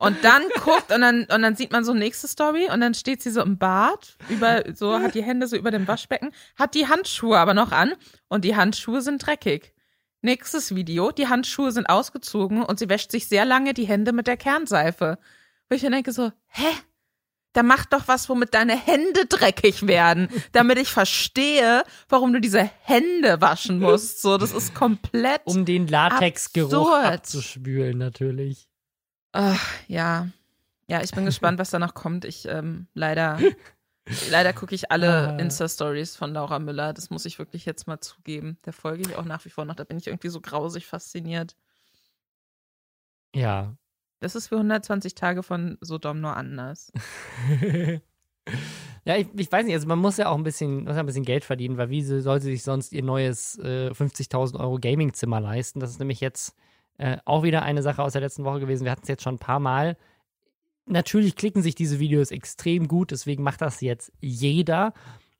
Und dann guckt und dann, und dann sieht man so nächste Story und dann steht sie so im Bad, über, so hat die Hände so über dem Waschbecken, hat die Handschuhe aber noch an und die Handschuhe sind dreckig. Nächstes Video, die Handschuhe sind ausgezogen und sie wäscht sich sehr lange die Hände mit der Kernseife. Wo ich mir denke so, hä? Da mach doch was, womit deine Hände dreckig werden, damit ich verstehe, warum du diese Hände waschen musst. So, das ist komplett. Um den Latexgeruch Absurd. abzuspülen, natürlich. Ach, ja. Ja, ich bin gespannt, was danach kommt. Ich ähm, leider, leider gucke ich alle Ah. Insta-Stories von Laura Müller. Das muss ich wirklich jetzt mal zugeben. Der folge ich auch nach wie vor noch. Da bin ich irgendwie so grausig fasziniert. Ja. Das ist für 120 Tage von Sodom nur anders. ja, ich, ich weiß nicht, also man muss ja auch ein bisschen, muss ja ein bisschen Geld verdienen, weil wie soll sie sich sonst ihr neues äh, 50.000 Euro Gaming-Zimmer leisten? Das ist nämlich jetzt äh, auch wieder eine Sache aus der letzten Woche gewesen. Wir hatten es jetzt schon ein paar Mal. Natürlich klicken sich diese Videos extrem gut, deswegen macht das jetzt jeder.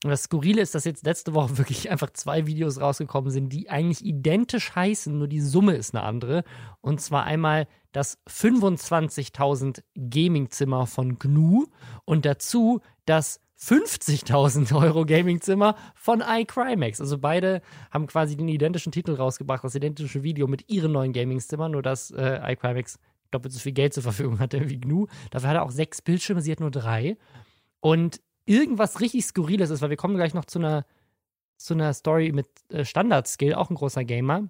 Und das Skurrile ist, dass jetzt letzte Woche wirklich einfach zwei Videos rausgekommen sind, die eigentlich identisch heißen, nur die Summe ist eine andere. Und zwar einmal das 25.000 Gaming-Zimmer von GNU und dazu das 50.000 Euro Gaming-Zimmer von iCrimex. Also beide haben quasi den identischen Titel rausgebracht, das identische Video mit ihren neuen Gaming-Zimmern, nur dass äh, iCrimex doppelt so viel Geld zur Verfügung hatte wie GNU. Dafür hat er auch sechs Bildschirme, sie hat nur drei. Und irgendwas richtig Skurriles ist, weil wir kommen gleich noch zu einer, zu einer Story mit äh, Standard-Skill, auch ein großer Gamer.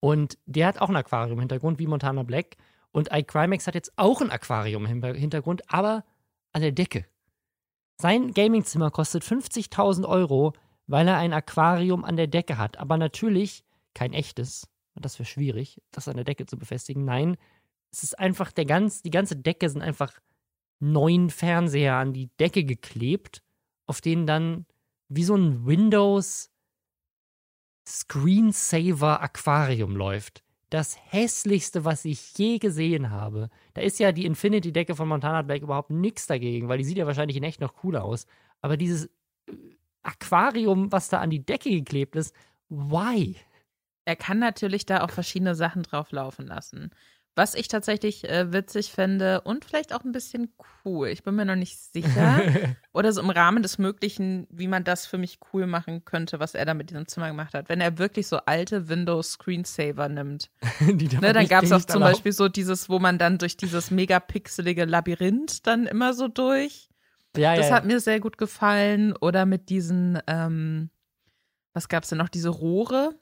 Und der hat auch ein Aquarium im Hintergrund, wie Montana Black. Und iCrimex hat jetzt auch ein Aquarium im Hintergrund, aber an der Decke. Sein Gamingzimmer kostet 50.000 Euro, weil er ein Aquarium an der Decke hat. Aber natürlich kein echtes. Das wäre schwierig, das an der Decke zu befestigen. Nein, es ist einfach der ganz, die ganze Decke sind einfach neun Fernseher an die Decke geklebt, auf denen dann wie so ein Windows Screensaver Aquarium läuft. Das hässlichste, was ich je gesehen habe. Da ist ja die Infinity-Decke von Montana Black überhaupt nichts dagegen, weil die sieht ja wahrscheinlich in echt noch cooler aus. Aber dieses äh, Aquarium, was da an die Decke geklebt ist, why? Er kann natürlich da auch verschiedene Sachen drauf laufen lassen. Was ich tatsächlich äh, witzig fände und vielleicht auch ein bisschen cool, ich bin mir noch nicht sicher, oder so im Rahmen des Möglichen, wie man das für mich cool machen könnte, was er da mit diesem Zimmer gemacht hat. Wenn er wirklich so alte Windows Screensaver nimmt. Ne, dann gab es auch zum Beispiel so dieses, wo man dann durch dieses megapixelige Labyrinth dann immer so durch. Ja, Das ja, hat mir sehr gut gefallen. Oder mit diesen, ähm, was gab's denn noch, diese Rohre?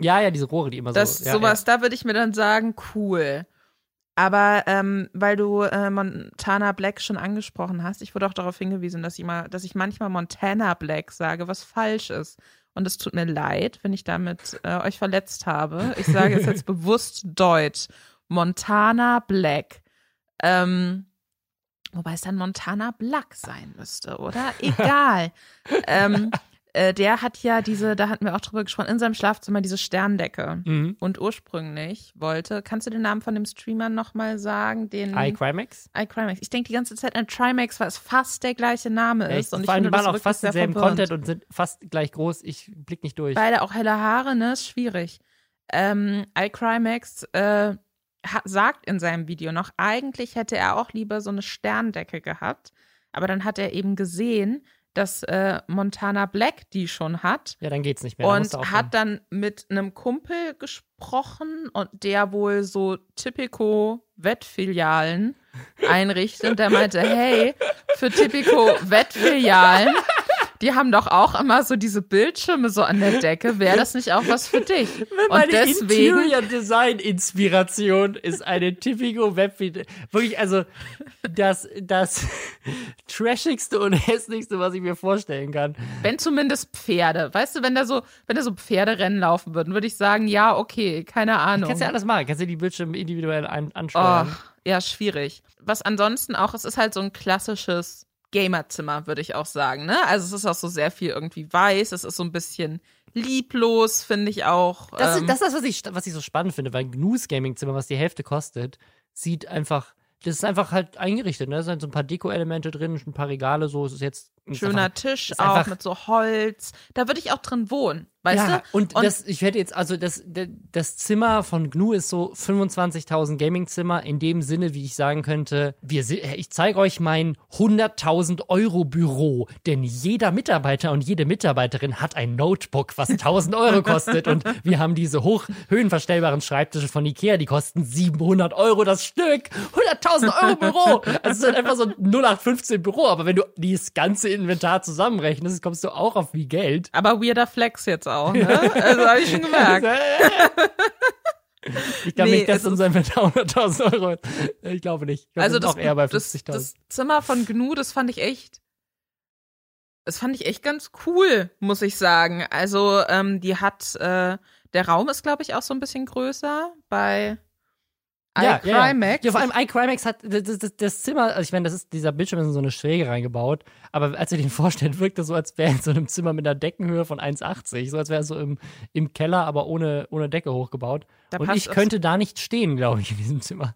Ja, ja, diese Rohre, die immer Das so. Ja, sowas, da würde ich mir dann sagen, cool. Aber ähm, weil du äh, Montana Black schon angesprochen hast, ich wurde auch darauf hingewiesen, dass ich, mal, dass ich manchmal Montana Black sage, was falsch ist. Und es tut mir leid, wenn ich damit äh, euch verletzt habe. Ich sage es jetzt bewusst deutsch. Montana Black. Ähm, wobei es dann Montana Black sein müsste, oder? Egal. ähm, äh, der hat ja diese, da hatten wir auch drüber gesprochen, in seinem Schlafzimmer diese Sterndecke. ja. Mhm. Und ursprünglich wollte, kannst du den Namen von dem Streamer nochmal sagen? Den iCrimex? iCrimex. Ich denke die ganze Zeit an Trimax, weil es fast der gleiche Name ist. Echt? Und ich finde die machen auch fast denselben. Content und sind fast gleich groß. Ich blick nicht durch. Beide auch helle Haare, ne? Ist schwierig. Ähm, iCrimex äh, sagt in seinem Video noch, eigentlich hätte er auch lieber so eine Sterndecke gehabt. Aber dann hat er eben gesehen, dass äh, Montana Black die schon hat. Ja, dann geht's nicht mehr. Und hat dann mit einem Kumpel gesprochen und der wohl so typico Wettfilialen einrichtet. Und der meinte, hey, für typico Wettfilialen die haben doch auch immer so diese Bildschirme so an der Decke. Wäre das nicht auch was für dich? Meine Und deswegen Interior Design Inspiration ist eine Typico Web wirklich also das das trashigste und hässlichste, was ich mir vorstellen kann. Wenn zumindest Pferde, weißt du, wenn da so wenn da so Pferderennen laufen würden, würde ich sagen, ja, okay, keine Ahnung. Kannst ja alles machen, kannst du die Bildschirme individuell ansteuern. Oh, ja, schwierig. Was ansonsten auch, es ist halt so ein klassisches Gamerzimmer, würde ich auch sagen. Ne? Also es ist auch so sehr viel irgendwie weiß, es ist so ein bisschen lieblos, finde ich auch. Das, ähm, das ist das, was ich, was ich so spannend finde, weil Gnus Gaming-Zimmer, was die Hälfte kostet, sieht einfach, das ist einfach halt eingerichtet. Ne? Da sind so ein paar Deko-Elemente drin, ein paar Regale, so. Es ist jetzt. Schöner Tisch auch mit so Holz. Da würde ich auch drin wohnen. Weißt ja, du? Und, und das, ich werde jetzt, also das, das Zimmer von GNU ist so 25.000 Gaming-Zimmer in dem Sinne, wie ich sagen könnte, wir, ich zeige euch mein 100.000 Euro Büro, denn jeder Mitarbeiter und jede Mitarbeiterin hat ein Notebook, was 1.000 Euro kostet und wir haben diese hoch höhenverstellbaren Schreibtische von Ikea, die kosten 700 Euro das Stück, 100.000 Euro Büro. Also es ist halt einfach so ein 0815 Büro, aber wenn du dieses ganze Inventar zusammenrechnest, kommst du auch auf wie Geld. Aber weirder Flex jetzt auch auch, ne? Also habe ich schon gemerkt. Ich glaube nee, nicht, dass unser Inventar 100.000 Euro. Ich glaube nicht. Ich glaub, also das, eher bei 50.000. Das, das Zimmer von Gnu, das fand ich echt. Das fand ich echt ganz cool, muss ich sagen. Also ähm, die hat, äh, der Raum ist glaube ich auch so ein bisschen größer bei ja, iCrimex. Ja, ja. vor allem iCrimex hat das, das, das, Zimmer, also ich meine, das ist, dieser Bildschirm ist in so eine Schräge reingebaut, aber als ihr den vorstellt, wirkt das so, als wäre in so einem Zimmer mit einer Deckenhöhe von 1,80. So als wäre es so im, im Keller, aber ohne, ohne Decke hochgebaut. Da Und ich könnte da nicht stehen, glaube ich, in diesem Zimmer.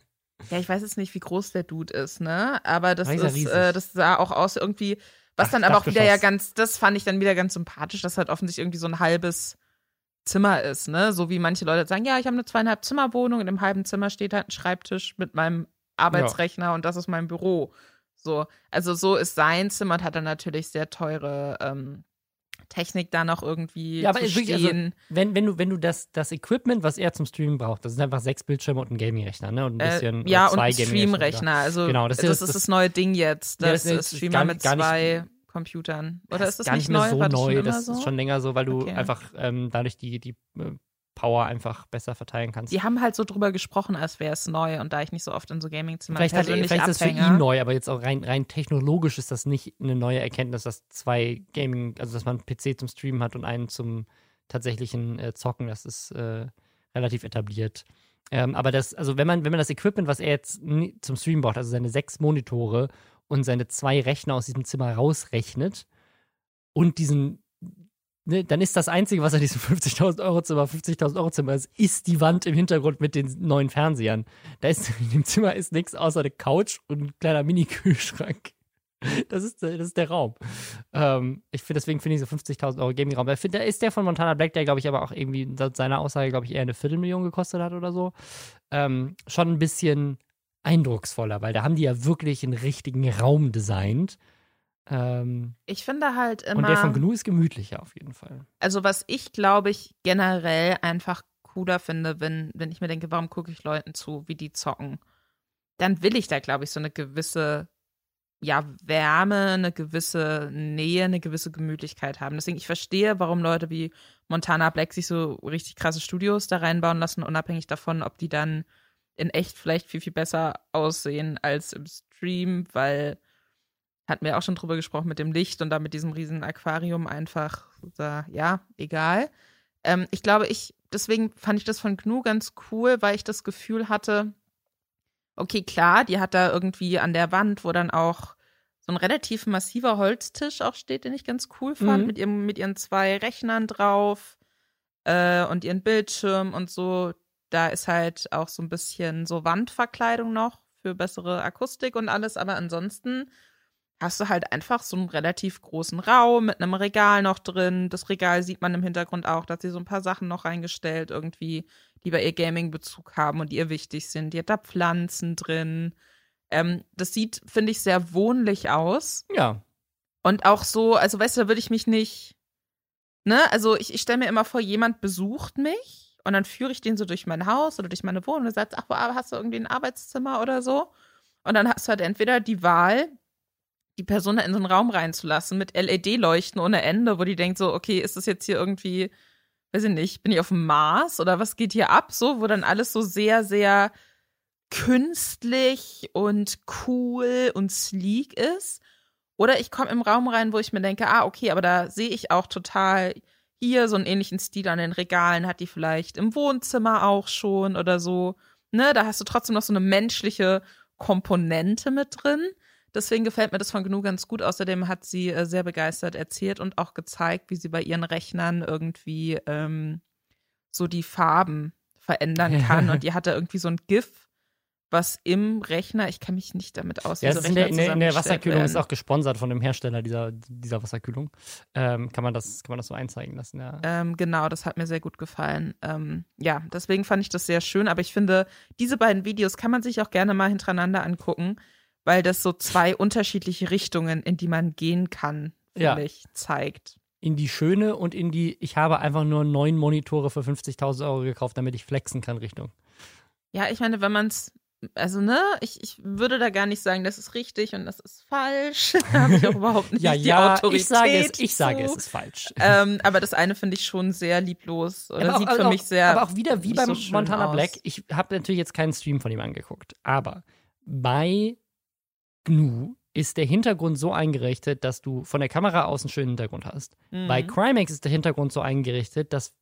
Ja, ich weiß jetzt nicht, wie groß der Dude ist, ne? Aber das ist, äh, das sah auch aus irgendwie, was Ach, dann aber auch wieder ja ganz, das fand ich dann wieder ganz sympathisch, dass halt offensichtlich irgendwie so ein halbes Zimmer ist, ne? So wie manche Leute sagen, ja, ich habe eine zweieinhalb Zimmerwohnung, in dem halben Zimmer steht halt ein Schreibtisch mit meinem Arbeitsrechner ja. und das ist mein Büro. So, also so ist sein Zimmer und hat dann natürlich sehr teure ähm, Technik da noch irgendwie ja, aber zu wirklich, also, wenn, wenn du, wenn du das, das Equipment, was er zum Streamen braucht, das sind einfach sechs Bildschirme und ein Gaming-Rechner, ne? Und ein äh, bisschen äh, ja, und ein Stream-Rechner. Also genau, das, das, ist das, das, neue Ding jetzt. Das, ja, das ist Streamer mit zwei. Nicht, Computern. Oder ist das gar nicht, nicht neu? so neu, das so? ist schon länger so, weil du okay. einfach ähm, dadurch die, die äh, Power einfach besser verteilen kannst. Die haben halt so drüber gesprochen, als wäre es neu und da ich nicht so oft in so Gaming-Zimmern vielleicht, halt, vielleicht ist das für ihn neu, aber jetzt auch rein, rein technologisch ist das nicht eine neue Erkenntnis, dass zwei Gaming, also dass man einen PC zum Streamen hat und einen zum tatsächlichen äh, Zocken, das ist äh, relativ etabliert. Ähm, aber das, also wenn man, wenn man das Equipment, was er jetzt zum Streamen braucht, also seine sechs Monitore und seine zwei Rechner aus diesem Zimmer rausrechnet und diesen, ne, dann ist das Einzige, was er diesem 50.000 Euro Zimmer, 50.000 Euro Zimmer ist, ist die Wand im Hintergrund mit den neuen Fernsehern. Da ist, in dem Zimmer ist nichts außer eine Couch und ein kleiner Mini-Kühlschrank. Das ist, das ist der Raum. Ähm, ich finde, deswegen finde ich so 50.000 Euro Gaming-Raum. Da ist der von Montana Black, der, glaube ich, aber auch irgendwie seiner Aussage, glaube ich, eher eine Viertelmillion gekostet hat oder so. Ähm, schon ein bisschen eindrucksvoller, weil da haben die ja wirklich einen richtigen Raum designt. Ähm, ich finde halt immer. Und der von GNU ist gemütlicher auf jeden Fall. Also, was ich glaube ich generell einfach cooler finde, wenn, wenn ich mir denke, warum gucke ich Leuten zu, wie die zocken, dann will ich da, glaube ich, so eine gewisse ja, Wärme, eine gewisse Nähe, eine gewisse Gemütlichkeit haben. Deswegen, ich verstehe, warum Leute wie Montana Black sich so richtig krasse Studios da reinbauen lassen, unabhängig davon, ob die dann in echt vielleicht viel, viel besser aussehen als im Stream, weil hatten wir auch schon drüber gesprochen mit dem Licht und da mit diesem riesen Aquarium einfach, da, ja, egal. Ähm, ich glaube, ich, deswegen fand ich das von Gnu ganz cool, weil ich das Gefühl hatte, okay, klar, die hat da irgendwie an der Wand, wo dann auch so ein relativ massiver Holztisch auch steht, den ich ganz cool fand, mhm. mit, ihrem, mit ihren zwei Rechnern drauf äh, und ihren Bildschirm und so da ist halt auch so ein bisschen so Wandverkleidung noch für bessere Akustik und alles, aber ansonsten hast du halt einfach so einen relativ großen Raum mit einem Regal noch drin. Das Regal sieht man im Hintergrund auch, dass sie so ein paar Sachen noch reingestellt irgendwie, die bei ihr Gaming-Bezug haben und ihr wichtig sind. Die hat da Pflanzen drin. Ähm, das sieht, finde ich, sehr wohnlich aus. Ja. Und auch so, also weißt du, da würde ich mich nicht, ne, also ich, ich stelle mir immer vor, jemand besucht mich und dann führe ich den so durch mein Haus oder durch meine Wohnung und sagt, ach, hast du irgendwie ein Arbeitszimmer oder so? Und dann hast du halt entweder die Wahl, die Person in so einen Raum reinzulassen mit LED-Leuchten ohne Ende, wo die denkt so, okay, ist das jetzt hier irgendwie, weiß ich nicht, bin ich auf dem Mars oder was geht hier ab? So, wo dann alles so sehr, sehr künstlich und cool und sleek ist. Oder ich komme im Raum rein, wo ich mir denke, ah, okay, aber da sehe ich auch total hier so einen ähnlichen Stil an den Regalen, hat die vielleicht im Wohnzimmer auch schon oder so. Ne, da hast du trotzdem noch so eine menschliche Komponente mit drin. Deswegen gefällt mir das von Gnu ganz gut. Außerdem hat sie äh, sehr begeistert erzählt und auch gezeigt, wie sie bei ihren Rechnern irgendwie ähm, so die Farben verändern kann. und die hatte irgendwie so ein GIF was im Rechner, ich kann mich nicht damit aus, ja, so in, der, in, der, in der Wasserkühlung werden. ist auch gesponsert von dem Hersteller dieser, dieser Wasserkühlung. Ähm, kann, man das, kann man das so einzeigen lassen, ja. Ähm, genau, das hat mir sehr gut gefallen. Ähm, ja, deswegen fand ich das sehr schön, aber ich finde, diese beiden Videos kann man sich auch gerne mal hintereinander angucken, weil das so zwei unterschiedliche Richtungen, in die man gehen kann, finde ja. ich, zeigt in die schöne und in die, ich habe einfach nur neun Monitore für 50.000 Euro gekauft, damit ich flexen kann, Richtung. Ja, ich meine, wenn man es also ne, ich, ich würde da gar nicht sagen, das ist richtig und das ist falsch. da habe ich auch überhaupt nicht ja, die ja, Autorität. Ich sage es, ich sage es ist falsch. Ähm, aber das eine finde ich schon sehr lieblos oder sieht auch, für auch, mich sehr. Aber auch wieder wie beim so Montana aus. Black. Ich habe natürlich jetzt keinen Stream von ihm angeguckt, aber bei GNU ist der Hintergrund so eingerichtet, dass du von der Kamera aus einen schönen Hintergrund hast. Mhm. Bei Crimex ist der Hintergrund so eingerichtet, dass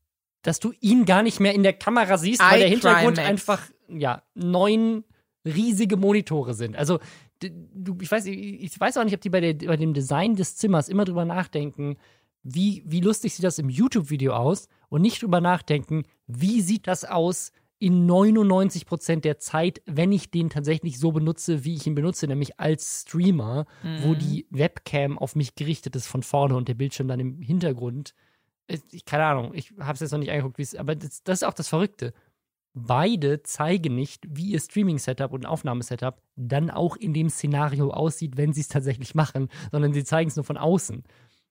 dass du ihn gar nicht mehr in der Kamera siehst, weil der Hintergrund einfach ja neun riesige Monitore sind. Also du, ich weiß, ich weiß auch nicht, ob die bei, der, bei dem Design des Zimmers immer drüber nachdenken, wie, wie lustig sieht das im YouTube-Video aus und nicht drüber nachdenken, wie sieht das aus in 99 Prozent der Zeit, wenn ich den tatsächlich so benutze, wie ich ihn benutze, nämlich als Streamer, mhm. wo die Webcam auf mich gerichtet ist von vorne und der Bildschirm dann im Hintergrund. Ich, keine Ahnung, ich habe es jetzt noch nicht angeguckt, wie es, aber das, das ist auch das Verrückte beide zeigen nicht, wie ihr Streaming-Setup und Aufnahmesetup dann auch in dem Szenario aussieht, wenn sie es tatsächlich machen, sondern sie zeigen es nur von außen.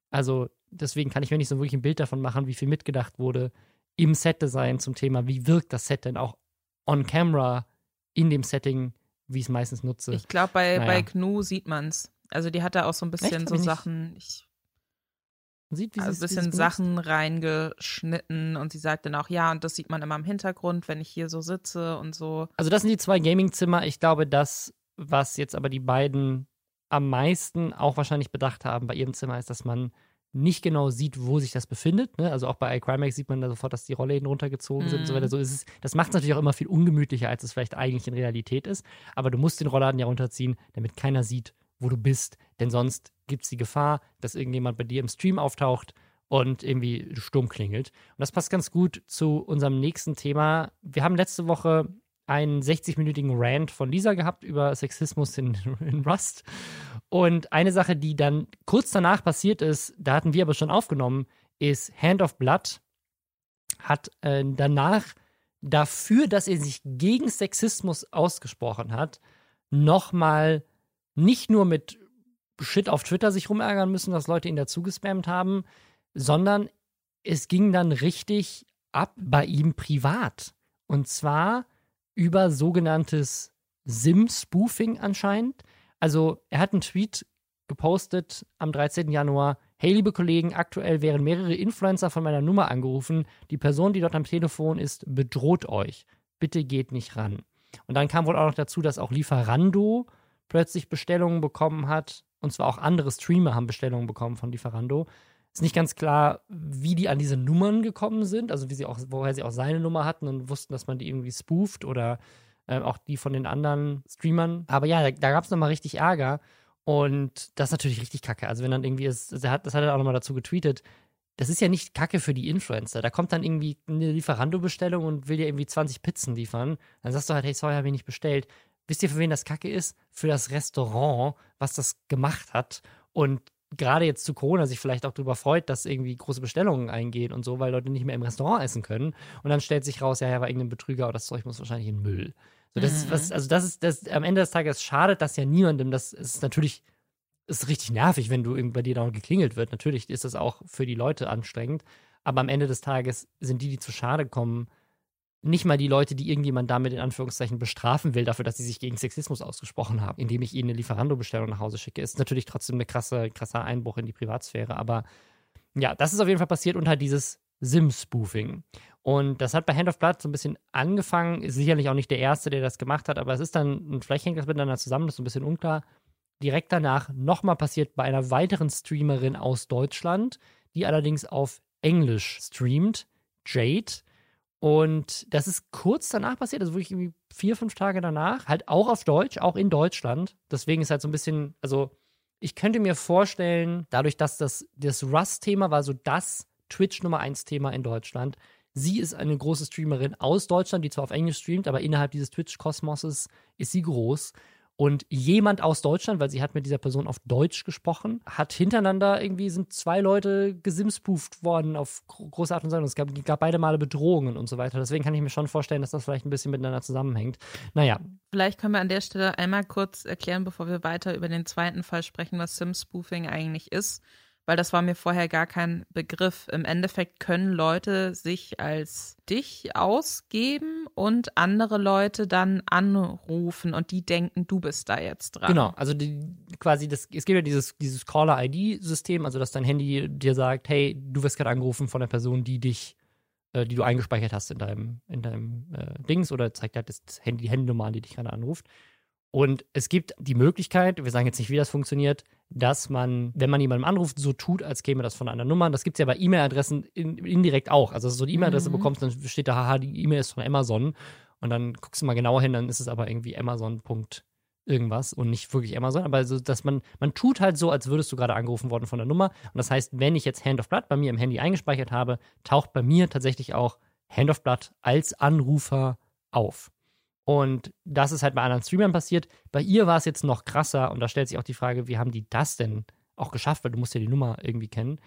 Also deswegen kann ich mir nicht so wirklich ein Bild davon machen, wie viel mitgedacht wurde im Set-Design zum Thema, wie wirkt das Set denn auch on camera in dem Setting, wie ich es meistens nutze. Ich glaube, bei, naja. bei GNU sieht man es. Also die hat da auch so ein bisschen Echt? so Sachen. Ich man sieht, wie also ein bisschen Sachen reingeschnitten und sie sagt dann auch, ja, und das sieht man immer im Hintergrund, wenn ich hier so sitze und so. Also das sind die zwei Gaming-Zimmer. Ich glaube, das, was jetzt aber die beiden am meisten auch wahrscheinlich bedacht haben bei ihrem Zimmer, ist, dass man nicht genau sieht, wo sich das befindet. Ne? Also auch bei iCrimex sieht man da sofort, dass die Rollläden runtergezogen mm. sind und so weiter. Mhm. So ist es, das macht es natürlich auch immer viel ungemütlicher, als es vielleicht eigentlich in Realität ist. Aber du musst den Rollladen ja runterziehen, damit keiner sieht, wo du bist. Denn sonst gibt es die Gefahr, dass irgendjemand bei dir im Stream auftaucht und irgendwie stumm klingelt. Und das passt ganz gut zu unserem nächsten Thema. Wir haben letzte Woche einen 60-minütigen Rant von Lisa gehabt über Sexismus in, in, Rust. Und eine Sache, die dann kurz danach passiert ist, da hatten wir aber schon aufgenommen, ist Hand of Blood hat äh, danach dafür, dass er sich gegen Sexismus ausgesprochen hat, nochmal nicht nur mit Shit auf Twitter sich rumärgern müssen, dass Leute ihn dazu gespammt haben, sondern es ging dann richtig ab bei ihm privat. Und zwar über sogenanntes Sim-Spoofing anscheinend. Also er hat einen Tweet gepostet am 13. Januar. Hey, liebe Kollegen, aktuell wären mehrere Influencer von meiner Nummer angerufen. Die Person, die dort am Telefon ist, bedroht euch. Bitte geht nicht ran. Und dann kam wohl auch noch dazu, dass auch Lieferando plötzlich Bestellungen bekommen hat. Und zwar auch andere Streamer haben Bestellungen bekommen von Lieferando. Ist nicht ganz klar, wie die an diese Nummern gekommen sind, also wie sie auch, woher sie auch seine Nummer hatten und wussten, dass man die irgendwie spooft oder äh, auch die von den anderen Streamern. Aber ja, da, da gab es nochmal richtig Ärger. Und das ist natürlich richtig kacke. Also, wenn dann irgendwie ist, das hat, das hat er auch nochmal dazu getweetet, das ist ja nicht Kacke für die Influencer. Da kommt dann irgendwie eine Lieferando-Bestellung und will dir irgendwie 20 Pizzen liefern. Dann sagst du halt, hey, sorry, habe ich nicht bestellt. Wisst ihr, für wen das Kacke ist? Für das Restaurant, was das gemacht hat und gerade jetzt zu Corona sich vielleicht auch darüber freut, dass irgendwie große Bestellungen eingehen und so, weil Leute nicht mehr im Restaurant essen können. Und dann stellt sich raus, ja, er war irgendein Betrüger, aber das Zeug muss wahrscheinlich in Müll. So, das mhm. ist was, also das ist, das, am Ende des Tages schadet das ja niemandem. Das ist natürlich ist richtig nervig, wenn du bei dir da geklingelt wird. Natürlich ist das auch für die Leute anstrengend. Aber am Ende des Tages sind die, die zu Schade kommen, nicht mal die Leute, die irgendjemand damit in Anführungszeichen bestrafen will, dafür, dass sie sich gegen Sexismus ausgesprochen haben, indem ich ihnen eine Lieferando-Bestellung nach Hause schicke, ist natürlich trotzdem krasse, krasser Einbruch in die Privatsphäre. Aber ja, das ist auf jeden Fall passiert und halt dieses Sim-Spoofing. Und das hat bei Hand of Blood so ein bisschen angefangen, ist sicherlich auch nicht der Erste, der das gemacht hat, aber es ist dann, vielleicht hängt das miteinander zusammen, das ist so ein bisschen unklar, direkt danach nochmal passiert bei einer weiteren Streamerin aus Deutschland, die allerdings auf Englisch streamt, Jade. Und das ist kurz danach passiert, also wirklich irgendwie vier, fünf Tage danach, halt auch auf Deutsch, auch in Deutschland. Deswegen ist halt so ein bisschen, also ich könnte mir vorstellen, dadurch, dass das, das Rust-Thema war so das Twitch Nummer 1 Thema in Deutschland. Sie ist eine große Streamerin aus Deutschland, die zwar auf Englisch streamt, aber innerhalb dieses Twitch-Kosmoses ist sie groß. Und jemand aus Deutschland, weil sie hat mit dieser Person auf Deutsch gesprochen, hat hintereinander irgendwie sind zwei Leute gesimspooft worden auf große Art und Weise. Es gab, gab beide Male Bedrohungen und so weiter. Deswegen kann ich mir schon vorstellen, dass das vielleicht ein bisschen miteinander zusammenhängt. Naja. Vielleicht können wir an der Stelle einmal kurz erklären, bevor wir weiter über den zweiten Fall sprechen, was Sim-Spoofing eigentlich ist weil das war mir vorher gar kein Begriff. Im Endeffekt können Leute sich als dich ausgeben und andere Leute dann anrufen und die denken, du bist da jetzt dran. Genau, also die, quasi das, es gibt ja dieses, dieses Caller-ID-System, also dass dein Handy dir sagt, hey, du wirst gerade angerufen von der Person, die dich äh, die du eingespeichert hast in deinem, in deinem äh, Dings oder zeigt halt das Handy, die Handynummer an, die dich gerade anruft. Und es gibt die Möglichkeit, wir sagen jetzt nicht, wie das funktioniert, dass man, wenn man jemandem anruft, so tut, als käme das von einer Nummer. Das gibt es ja bei E-Mail-Adressen in, indirekt auch. Also, dass du so die E-Mail-Adresse mhm. bekommst, dann steht da, haha, die E-Mail ist von Amazon. Und dann guckst du mal genauer hin, dann ist es aber irgendwie Amazon. irgendwas und nicht wirklich Amazon, aber so, dass man, man tut halt so, als würdest du gerade angerufen worden von der Nummer. Und das heißt, wenn ich jetzt Hand of Blood bei mir im Handy eingespeichert habe, taucht bei mir tatsächlich auch Hand of Blood als Anrufer auf. Und das ist halt bei anderen Streamern passiert. Bei ihr war es jetzt noch krasser und da stellt sich auch die Frage, wie haben die das denn auch geschafft, weil du musst ja die Nummer irgendwie kennen.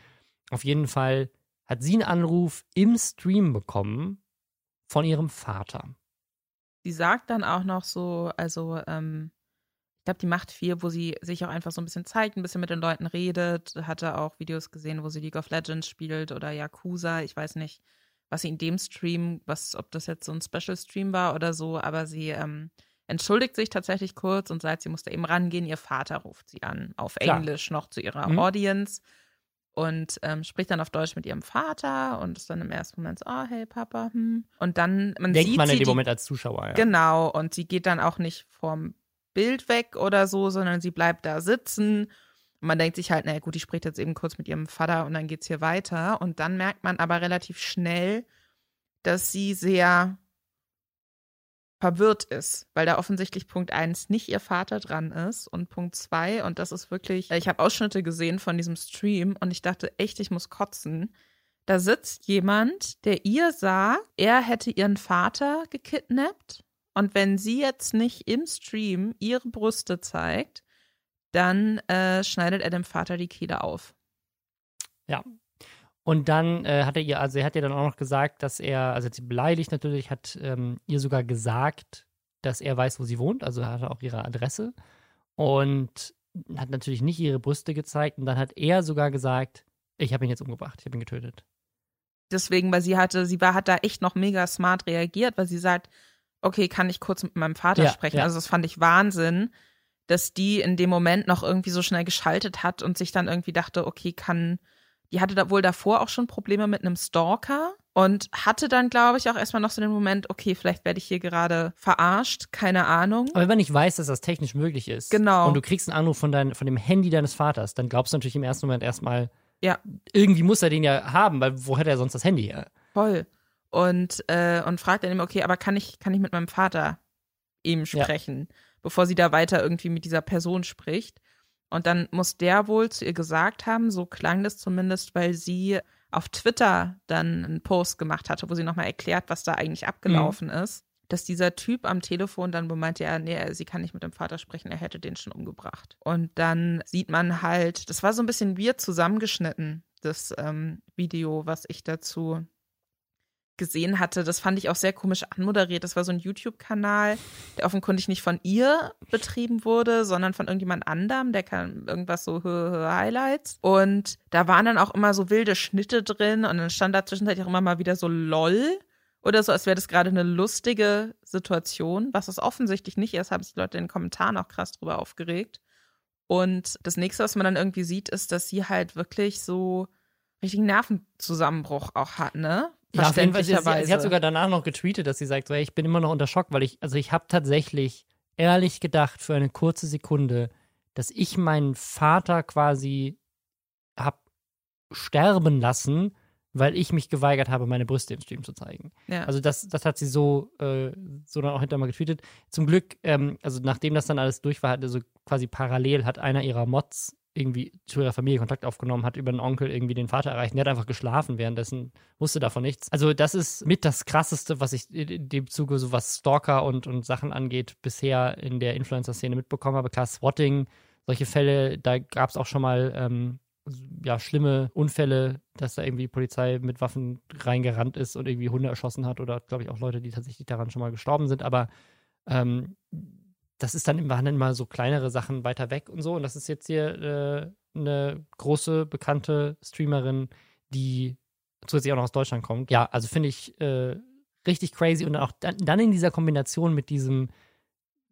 Auf jeden Fall hat sie einen Anruf im Stream bekommen von ihrem Vater. Sie sagt dann auch noch so, also, ähm, ich glaube, die Macht 4, wo sie sich auch einfach so ein bisschen zeigt, ein bisschen mit den Leuten redet. Hatte auch Videos gesehen, wo sie League of Legends spielt oder Yakuza, ich weiß nicht was sie in dem Stream, was, ob das jetzt so ein Special-Stream war oder so, aber sie ähm, entschuldigt sich tatsächlich kurz und sagt, sie musste eben rangehen. Ihr Vater ruft sie an, auf Klar. Englisch noch zu ihrer mhm. Audience und ähm, spricht dann auf Deutsch mit ihrem Vater und ist dann im ersten Moment so, oh, hey Papa, hm. Und dann, man Denkt sieht man in dem die, Moment als Zuschauer, ja. Genau, und sie geht dann auch nicht vom Bild weg oder so, sondern sie bleibt da sitzen und man denkt sich halt, naja gut, die spricht jetzt eben kurz mit ihrem Vater und dann geht's hier weiter. Und dann merkt man aber relativ schnell, dass sie sehr verwirrt ist, weil da offensichtlich Punkt eins nicht ihr Vater dran ist und Punkt zwei und das ist wirklich, ich habe Ausschnitte gesehen von diesem Stream und ich dachte echt, ich muss kotzen. Da sitzt jemand, der ihr sagt, er hätte ihren Vater gekidnappt und wenn sie jetzt nicht im Stream ihre Brüste zeigt, dann äh, schneidet er dem Vater die Kehle auf. Ja. Und dann äh, hat er ihr, also er hat ihr dann auch noch gesagt, dass er, also sie beleidigt natürlich, hat ähm, ihr sogar gesagt, dass er weiß, wo sie wohnt, also er hatte auch ihre Adresse und hat natürlich nicht ihre Brüste gezeigt und dann hat er sogar gesagt, ich habe ihn jetzt umgebracht, ich habe ihn getötet. Deswegen, weil sie hatte, sie war, hat da echt noch mega smart reagiert, weil sie sagt, okay, kann ich kurz mit meinem Vater ja, sprechen? Ja. Also das fand ich Wahnsinn, dass die in dem Moment noch irgendwie so schnell geschaltet hat und sich dann irgendwie dachte, okay, kann, die hatte da wohl davor auch schon Probleme mit einem Stalker und hatte dann, glaube ich, auch erstmal noch so den Moment, okay, vielleicht werde ich hier gerade verarscht, keine Ahnung. Aber wenn man nicht weiß, dass das technisch möglich ist genau. und du kriegst einen Anruf von, dein, von dem Handy deines Vaters, dann glaubst du natürlich im ersten Moment erstmal, ja. irgendwie muss er den ja haben, weil wo hätte er sonst das Handy her? Voll. Und, äh, und fragt dann immer, okay, aber kann ich, kann ich mit meinem Vater eben sprechen? Ja bevor sie da weiter irgendwie mit dieser Person spricht. Und dann muss der wohl zu ihr gesagt haben, so klang das zumindest, weil sie auf Twitter dann einen Post gemacht hatte, wo sie nochmal erklärt, was da eigentlich abgelaufen mhm. ist. Dass dieser Typ am Telefon dann meinte, ja, nee, sie kann nicht mit dem Vater sprechen, er hätte den schon umgebracht. Und dann sieht man halt, das war so ein bisschen wir zusammengeschnitten, das ähm, Video, was ich dazu gesehen hatte, das fand ich auch sehr komisch anmoderiert. Das war so ein YouTube-Kanal, der offenkundig nicht von ihr betrieben wurde, sondern von irgendjemand anderem, der kann irgendwas so Highlights. Und da waren dann auch immer so wilde Schnitte drin und dann stand da zwischenzeitlich auch immer mal wieder so LOL oder so, als wäre das gerade eine lustige Situation, was es offensichtlich nicht ist, haben sich die Leute in den Kommentaren auch krass drüber aufgeregt. Und das nächste, was man dann irgendwie sieht, ist, dass sie halt wirklich so richtigen Nervenzusammenbruch auch hat, ne? Ja, auf jeden Fall, sie, sie, hat sogar danach noch getweetet, dass sie sagt, so, ey, ich bin immer noch unter Schock, weil ich, also ich habe tatsächlich ehrlich gedacht für eine kurze Sekunde, dass ich meinen Vater quasi hab sterben lassen, weil ich mich geweigert habe, meine Brüste im Stream zu zeigen. Ja. Also das, das hat sie so, äh, so dann auch hinterher mal getweetet. Zum Glück, ähm, also nachdem das dann alles durch war, also quasi parallel hat einer ihrer Mods irgendwie zu ihrer Familie Kontakt aufgenommen, hat über einen Onkel irgendwie den Vater erreicht. Der hat einfach geschlafen währenddessen, wusste davon nichts. Also das ist mit das Krasseste, was ich in dem Zuge so was Stalker und, und Sachen angeht, bisher in der Influencer-Szene mitbekommen habe. Klar, Swatting, solche Fälle, da gab es auch schon mal ähm, ja, schlimme Unfälle, dass da irgendwie Polizei mit Waffen reingerannt ist und irgendwie Hunde erschossen hat oder glaube ich auch Leute, die tatsächlich daran schon mal gestorben sind. Aber ähm, das ist dann im Wahnsinn mal so kleinere Sachen weiter weg und so. Und das ist jetzt hier äh, eine große, bekannte Streamerin, die zusätzlich auch noch aus Deutschland kommt. Ja, also finde ich äh, richtig crazy und auch dann, dann, in dieser Kombination mit diesem,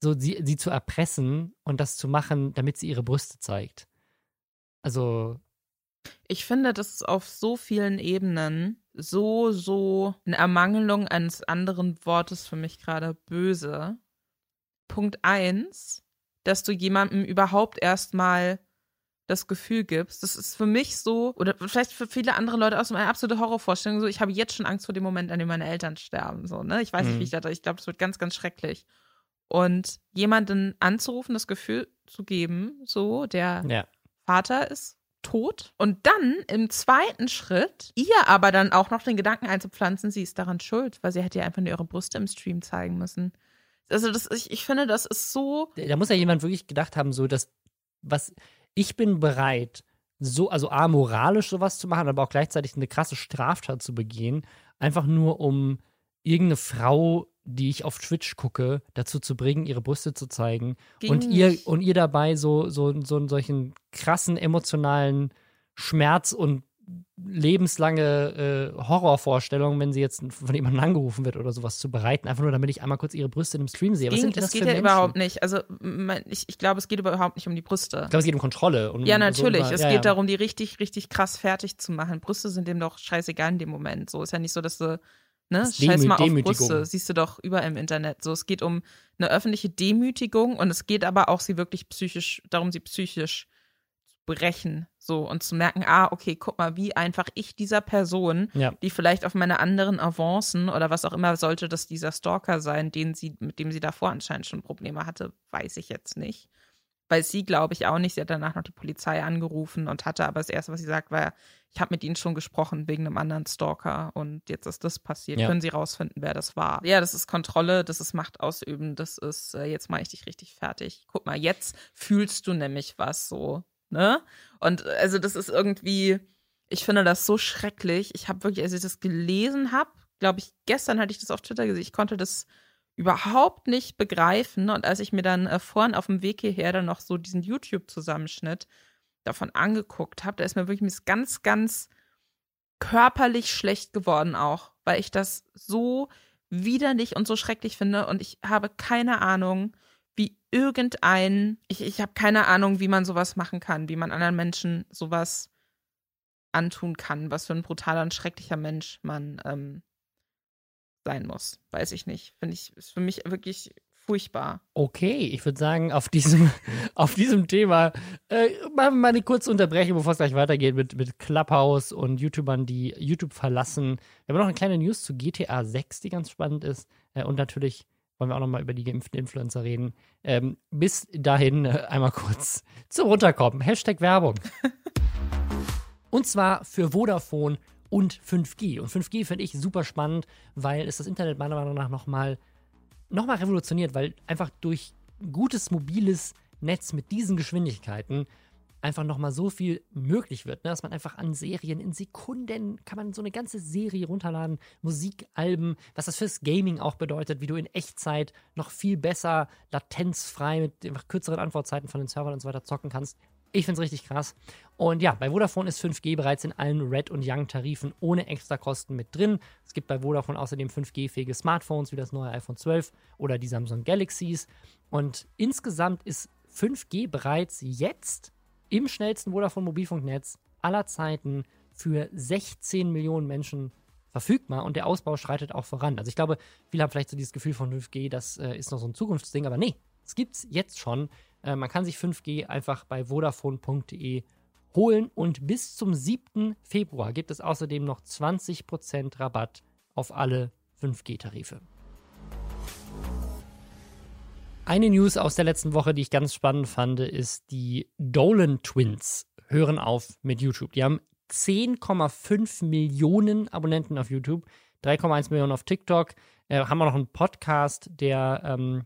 so sie, sie zu erpressen und das zu machen, damit sie ihre Brüste zeigt. Also. Ich finde, das ist auf so vielen Ebenen so, so eine Ermangelung eines anderen Wortes für mich gerade böse Punkt eins, dass du jemandem überhaupt erstmal das Gefühl gibst. Das ist für mich so, oder vielleicht für viele andere Leute auch so eine absolute Horrorvorstellung. So, ich habe jetzt schon Angst vor dem Moment, an dem meine Eltern sterben. So, ne? Ich weiß mhm. nicht, wie ich mhm. das, ich glaube, das wird ganz, ganz schrecklich. Und jemanden anzurufen, das Gefühl zu geben, so, der ja. Vater ist tot. Und dann im zweiten Schritt ihr aber dann auch noch den Gedanken einzupflanzen, sie ist daran schuld, weil sie hätte ja einfach nur ihre Brüste im Stream zeigen müssen. Also das, ich, ich finde, das ist so. Da muss ja jemand wirklich gedacht haben, so dass, was, ich bin bereit, so, also amoralisch sowas zu machen, aber auch gleichzeitig eine krasse Straftat zu begehen, einfach nur um irgendeine Frau, die ich auf Twitch gucke, dazu zu bringen, ihre Brüste zu zeigen Ging und ihr und ihr dabei so so so einen solchen krassen emotionalen Schmerz und lebenslange äh, Horrorvorstellung, wenn sie jetzt von jemandem angerufen wird oder sowas zu bereiten, einfach nur damit ich einmal kurz ihre Brüste in einem Stream sehe. Was sind das, das geht ja Menschen? überhaupt nicht. Also ich, ich glaube, es geht überhaupt nicht um die Brüste. Ich glaube, es geht um Kontrolle. Um, ja, natürlich. So über, es ja, geht ja. darum, die richtig, richtig krass fertig zu machen. Brüste sind dem doch scheißegal in dem Moment. So ist ja nicht so, dass du Ne? Scheiß mal auf Brüste, siehst du doch überall im Internet. So, es geht um eine öffentliche Demütigung und es geht aber auch, sie wirklich psychisch, darum, sie psychisch brechen, so und zu merken, ah, okay, guck mal, wie einfach ich dieser Person, ja. die vielleicht auf meine anderen Avancen oder was auch immer sollte das dieser Stalker sein, den sie, mit dem sie davor anscheinend schon Probleme hatte, weiß ich jetzt nicht. Weil sie, glaube ich, auch nicht. Sie hat danach noch die Polizei angerufen und hatte aber das Erste, was sie sagt, war, ich habe mit ihnen schon gesprochen wegen einem anderen Stalker und jetzt ist das passiert. Ja. Können sie rausfinden, wer das war? Ja, das ist Kontrolle, das ist Macht ausüben, das ist, äh, jetzt mache ich dich richtig fertig. Guck mal, jetzt fühlst du nämlich was so ne? Und also das ist irgendwie, ich finde das so schrecklich. Ich habe wirklich, als ich das gelesen habe, glaube ich, gestern hatte ich das auf Twitter gesehen, ich konnte das überhaupt nicht begreifen. Und als ich mir dann äh, vorhin auf dem Weg hierher dann noch so diesen YouTube-Zusammenschnitt davon angeguckt habe, da ist mir wirklich ganz, ganz körperlich schlecht geworden auch, weil ich das so widerlich und so schrecklich finde und ich habe keine Ahnung, wie irgendein, ich, ich habe keine Ahnung, wie man sowas machen kann, wie man anderen Menschen sowas antun kann, was für ein brutaler und schrecklicher Mensch man ähm, sein muss. Weiß ich nicht. Finde ich, ist für mich wirklich furchtbar. Okay, ich würde sagen, auf diesem, auf diesem Thema äh, machen wir mal eine kurze Unterbrechung, bevor es gleich weitergeht mit, mit Clubhouse und YouTubern, die YouTube verlassen. Wir haben noch eine kleine News zu GTA 6, die ganz spannend ist. Äh, und natürlich wollen wir auch nochmal über die geimpften Influencer reden. Ähm, bis dahin äh, einmal kurz zum Runterkommen. Hashtag Werbung. und zwar für Vodafone und 5G. Und 5G finde ich super spannend, weil es das Internet meiner Meinung nach nochmal noch mal revolutioniert, weil einfach durch gutes mobiles Netz mit diesen Geschwindigkeiten einfach nochmal so viel möglich wird, ne? dass man einfach an Serien in Sekunden kann man so eine ganze Serie runterladen, Musikalben, was das fürs Gaming auch bedeutet, wie du in Echtzeit noch viel besser latenzfrei mit einfach kürzeren Antwortzeiten von den Servern und so weiter zocken kannst. Ich finde es richtig krass. Und ja, bei Vodafone ist 5G bereits in allen Red- und Young-Tarifen ohne Extrakosten mit drin. Es gibt bei Vodafone außerdem 5G-fähige Smartphones wie das neue iPhone 12 oder die Samsung Galaxies. Und insgesamt ist 5G bereits jetzt im schnellsten Vodafone-Mobilfunknetz aller Zeiten für 16 Millionen Menschen verfügbar und der Ausbau schreitet auch voran. Also ich glaube, viele haben vielleicht so dieses Gefühl von 5G, das äh, ist noch so ein Zukunftsding, aber nee, es gibt es jetzt schon. Äh, man kann sich 5G einfach bei vodafone.de holen und bis zum 7. Februar gibt es außerdem noch 20% Rabatt auf alle 5G-Tarife. Eine News aus der letzten Woche, die ich ganz spannend fand, ist die Dolan Twins hören auf mit YouTube. Die haben 10,5 Millionen Abonnenten auf YouTube, 3,1 Millionen auf TikTok, äh, haben auch noch einen Podcast, der ähm,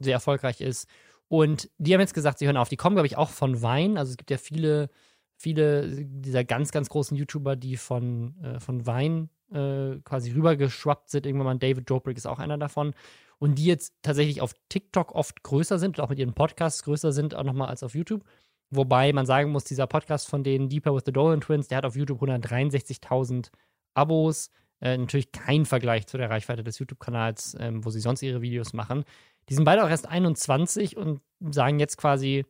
sehr erfolgreich ist. Und die haben jetzt gesagt, sie hören auf. Die kommen, glaube ich, auch von Wein. Also es gibt ja viele, viele dieser ganz, ganz großen YouTuber, die von, äh, von Wein äh, quasi rübergeschwappt sind. Irgendwann mal David Dobrik ist auch einer davon. Und die jetzt tatsächlich auf TikTok oft größer sind und auch mit ihren Podcasts größer sind, auch nochmal als auf YouTube. Wobei man sagen muss, dieser Podcast von den Deeper with the Dolan Twins, der hat auf YouTube 163.000 Abos. Äh, natürlich kein Vergleich zu der Reichweite des YouTube-Kanals, ähm, wo sie sonst ihre Videos machen. Die sind beide auch erst 21 und sagen jetzt quasi,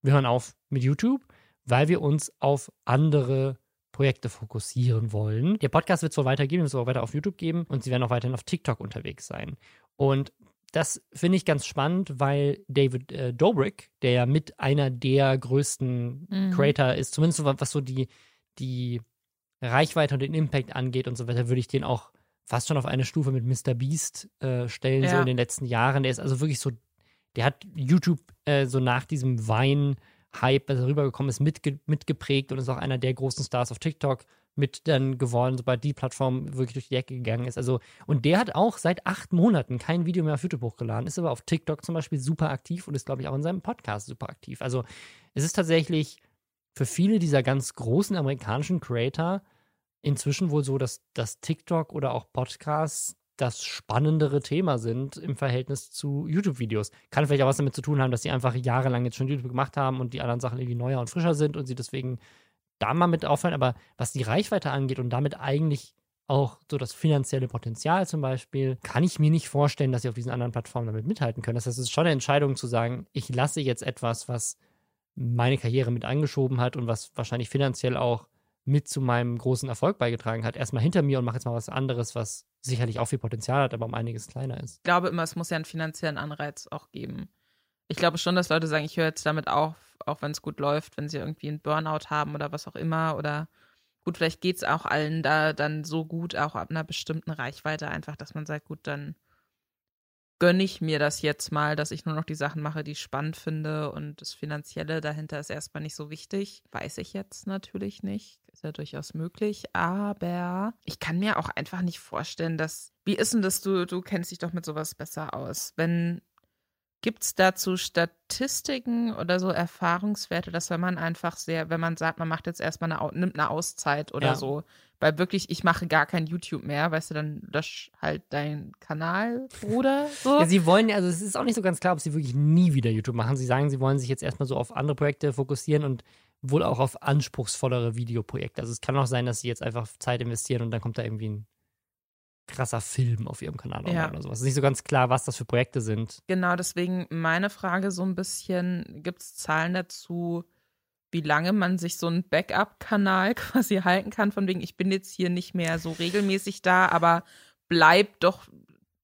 wir hören auf mit YouTube, weil wir uns auf andere Projekte fokussieren wollen. Der Podcast wird es so weitergeben, es wird auch weiter auf YouTube geben und sie werden auch weiterhin auf TikTok unterwegs sein. Und das finde ich ganz spannend, weil David äh, Dobrik, der ja mit einer der größten mhm. Creator ist, zumindest was so die, die Reichweite und den Impact angeht und so weiter, würde ich den auch fast schon auf eine Stufe mit Mr. Beast äh, stellen, ja. so in den letzten Jahren. Der ist also wirklich so, der hat YouTube äh, so nach diesem Wein-Hype, als er rübergekommen ist, mitge mitgeprägt und ist auch einer der großen Stars auf TikTok mit dann geworden, sobald die Plattform wirklich durch die Ecke gegangen ist. Also, und der hat auch seit acht Monaten kein Video mehr auf YouTube hochgeladen, ist aber auf TikTok zum Beispiel super aktiv und ist, glaube ich, auch in seinem Podcast super aktiv. Also, es ist tatsächlich für viele dieser ganz großen amerikanischen Creator inzwischen wohl so, dass, dass TikTok oder auch Podcasts das spannendere Thema sind im Verhältnis zu YouTube-Videos. Kann vielleicht auch was damit zu tun haben, dass sie einfach jahrelang jetzt schon YouTube gemacht haben und die anderen Sachen irgendwie neuer und frischer sind und sie deswegen da mal mit auffallen. Aber was die Reichweite angeht und damit eigentlich auch so das finanzielle Potenzial zum Beispiel, kann ich mir nicht vorstellen, dass sie auf diesen anderen Plattformen damit mithalten können. Das heißt, es ist schon eine Entscheidung zu sagen, ich lasse jetzt etwas, was meine Karriere mit angeschoben hat und was wahrscheinlich finanziell auch mit zu meinem großen Erfolg beigetragen hat, erstmal hinter mir und mache jetzt mal was anderes, was sicherlich auch viel Potenzial hat, aber um einiges kleiner ist. Ich glaube immer, es muss ja einen finanziellen Anreiz auch geben. Ich glaube schon, dass Leute sagen, ich höre jetzt damit auf, auch wenn es gut läuft, wenn sie irgendwie einen Burnout haben oder was auch immer. Oder gut, vielleicht geht es auch allen da dann so gut, auch ab einer bestimmten Reichweite einfach, dass man sagt, gut, dann gönne ich mir das jetzt mal, dass ich nur noch die Sachen mache, die ich spannend finde und das Finanzielle dahinter ist erstmal nicht so wichtig. Weiß ich jetzt natürlich nicht. Ist ja durchaus möglich. Aber ich kann mir auch einfach nicht vorstellen, dass. Wie ist denn das? Du, du kennst dich doch mit sowas besser aus. Wenn Gibt es dazu Statistiken oder so Erfahrungswerte, dass wenn man einfach sehr, wenn man sagt, man macht jetzt erstmal eine, nimmt eine Auszeit oder ja. so, weil wirklich, ich mache gar kein YouTube mehr, weißt du, dann lösch halt deinen Kanal, Bruder. So. Ja, sie wollen, also es ist auch nicht so ganz klar, ob sie wirklich nie wieder YouTube machen. Sie sagen, sie wollen sich jetzt erstmal so auf andere Projekte fokussieren und wohl auch auf anspruchsvollere Videoprojekte. Also es kann auch sein, dass sie jetzt einfach Zeit investieren und dann kommt da irgendwie ein krasser Film auf ihrem Kanal ja. oder sowas. Es ist nicht so ganz klar, was das für Projekte sind. Genau, deswegen meine Frage so ein bisschen, gibt es Zahlen dazu, wie lange man sich so einen Backup-Kanal quasi halten kann, von wegen, ich bin jetzt hier nicht mehr so regelmäßig da, aber bleib doch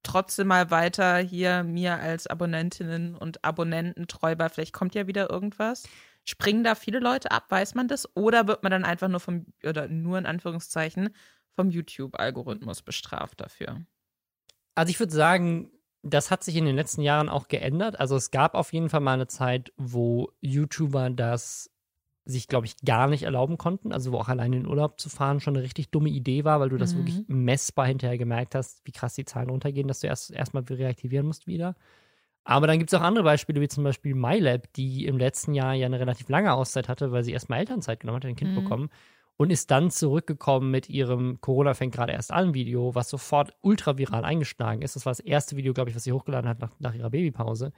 trotzdem mal weiter hier mir als Abonnentinnen und Abonnenten treu bei. Vielleicht kommt ja wieder irgendwas. Springen da viele Leute ab, weiß man das? Oder wird man dann einfach nur vom, oder nur in Anführungszeichen, vom YouTube-Algorithmus bestraft dafür? Also ich würde sagen, das hat sich in den letzten Jahren auch geändert. Also es gab auf jeden Fall mal eine Zeit, wo YouTuber das sich, glaube ich, gar nicht erlauben konnten. Also wo auch allein in Urlaub zu fahren schon eine richtig dumme Idee war, weil du das mhm. wirklich messbar hinterher gemerkt hast, wie krass die Zahlen runtergehen, dass du erst erstmal reaktivieren musst wieder. Aber dann gibt es auch andere Beispiele, wie zum Beispiel MyLab, die im letzten Jahr ja eine relativ lange Auszeit hatte, weil sie erstmal Elternzeit genommen hat, ein Kind mhm. bekommen und ist dann zurückgekommen mit ihrem Corona fängt gerade erst an Video, was sofort ultra viral eingeschlagen ist. Das war das erste Video, glaube ich, was sie hochgeladen hat nach, nach ihrer Babypause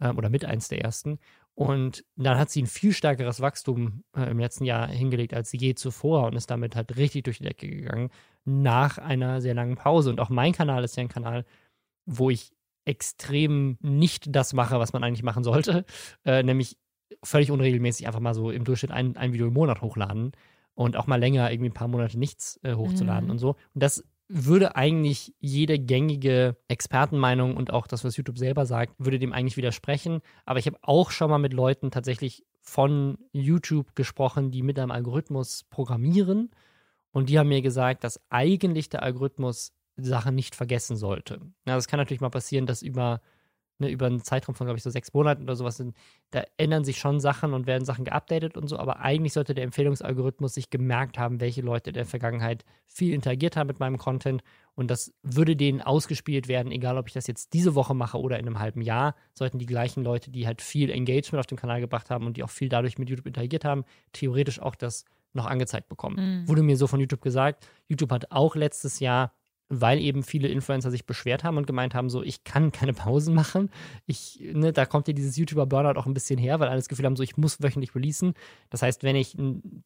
ähm, oder mit eins der ersten. Und dann hat sie ein viel stärkeres Wachstum äh, im letzten Jahr hingelegt als je zuvor und ist damit halt richtig durch die Decke gegangen nach einer sehr langen Pause. Und auch mein Kanal ist ja ein Kanal, wo ich extrem nicht das mache, was man eigentlich machen sollte, äh, nämlich völlig unregelmäßig einfach mal so im Durchschnitt ein, ein Video im Monat hochladen und auch mal länger irgendwie ein paar Monate nichts äh, hochzuladen mhm. und so. Und das würde eigentlich jede gängige Expertenmeinung und auch das, was YouTube selber sagt, würde dem eigentlich widersprechen. Aber ich habe auch schon mal mit Leuten tatsächlich von YouTube gesprochen, die mit einem Algorithmus programmieren. Und die haben mir gesagt, dass eigentlich der Algorithmus Sachen nicht vergessen sollte. Ja, das kann natürlich mal passieren, dass über ne, über einen Zeitraum von, glaube ich, so sechs Monaten oder sowas, sind, da ändern sich schon Sachen und werden Sachen geupdatet und so, aber eigentlich sollte der Empfehlungsalgorithmus sich gemerkt haben, welche Leute in der Vergangenheit viel interagiert haben mit meinem Content und das würde denen ausgespielt werden, egal ob ich das jetzt diese Woche mache oder in einem halben Jahr, sollten die gleichen Leute, die halt viel Engagement auf dem Kanal gebracht haben und die auch viel dadurch mit YouTube interagiert haben, theoretisch auch das noch angezeigt bekommen. Mhm. Wurde mir so von YouTube gesagt. YouTube hat auch letztes Jahr weil eben viele Influencer sich beschwert haben und gemeint haben, so, ich kann keine Pausen machen. Ich, ne, da kommt ja dieses YouTuber-Burnout auch ein bisschen her, weil alle das Gefühl haben, so, ich muss wöchentlich releasen. Das heißt, wenn ich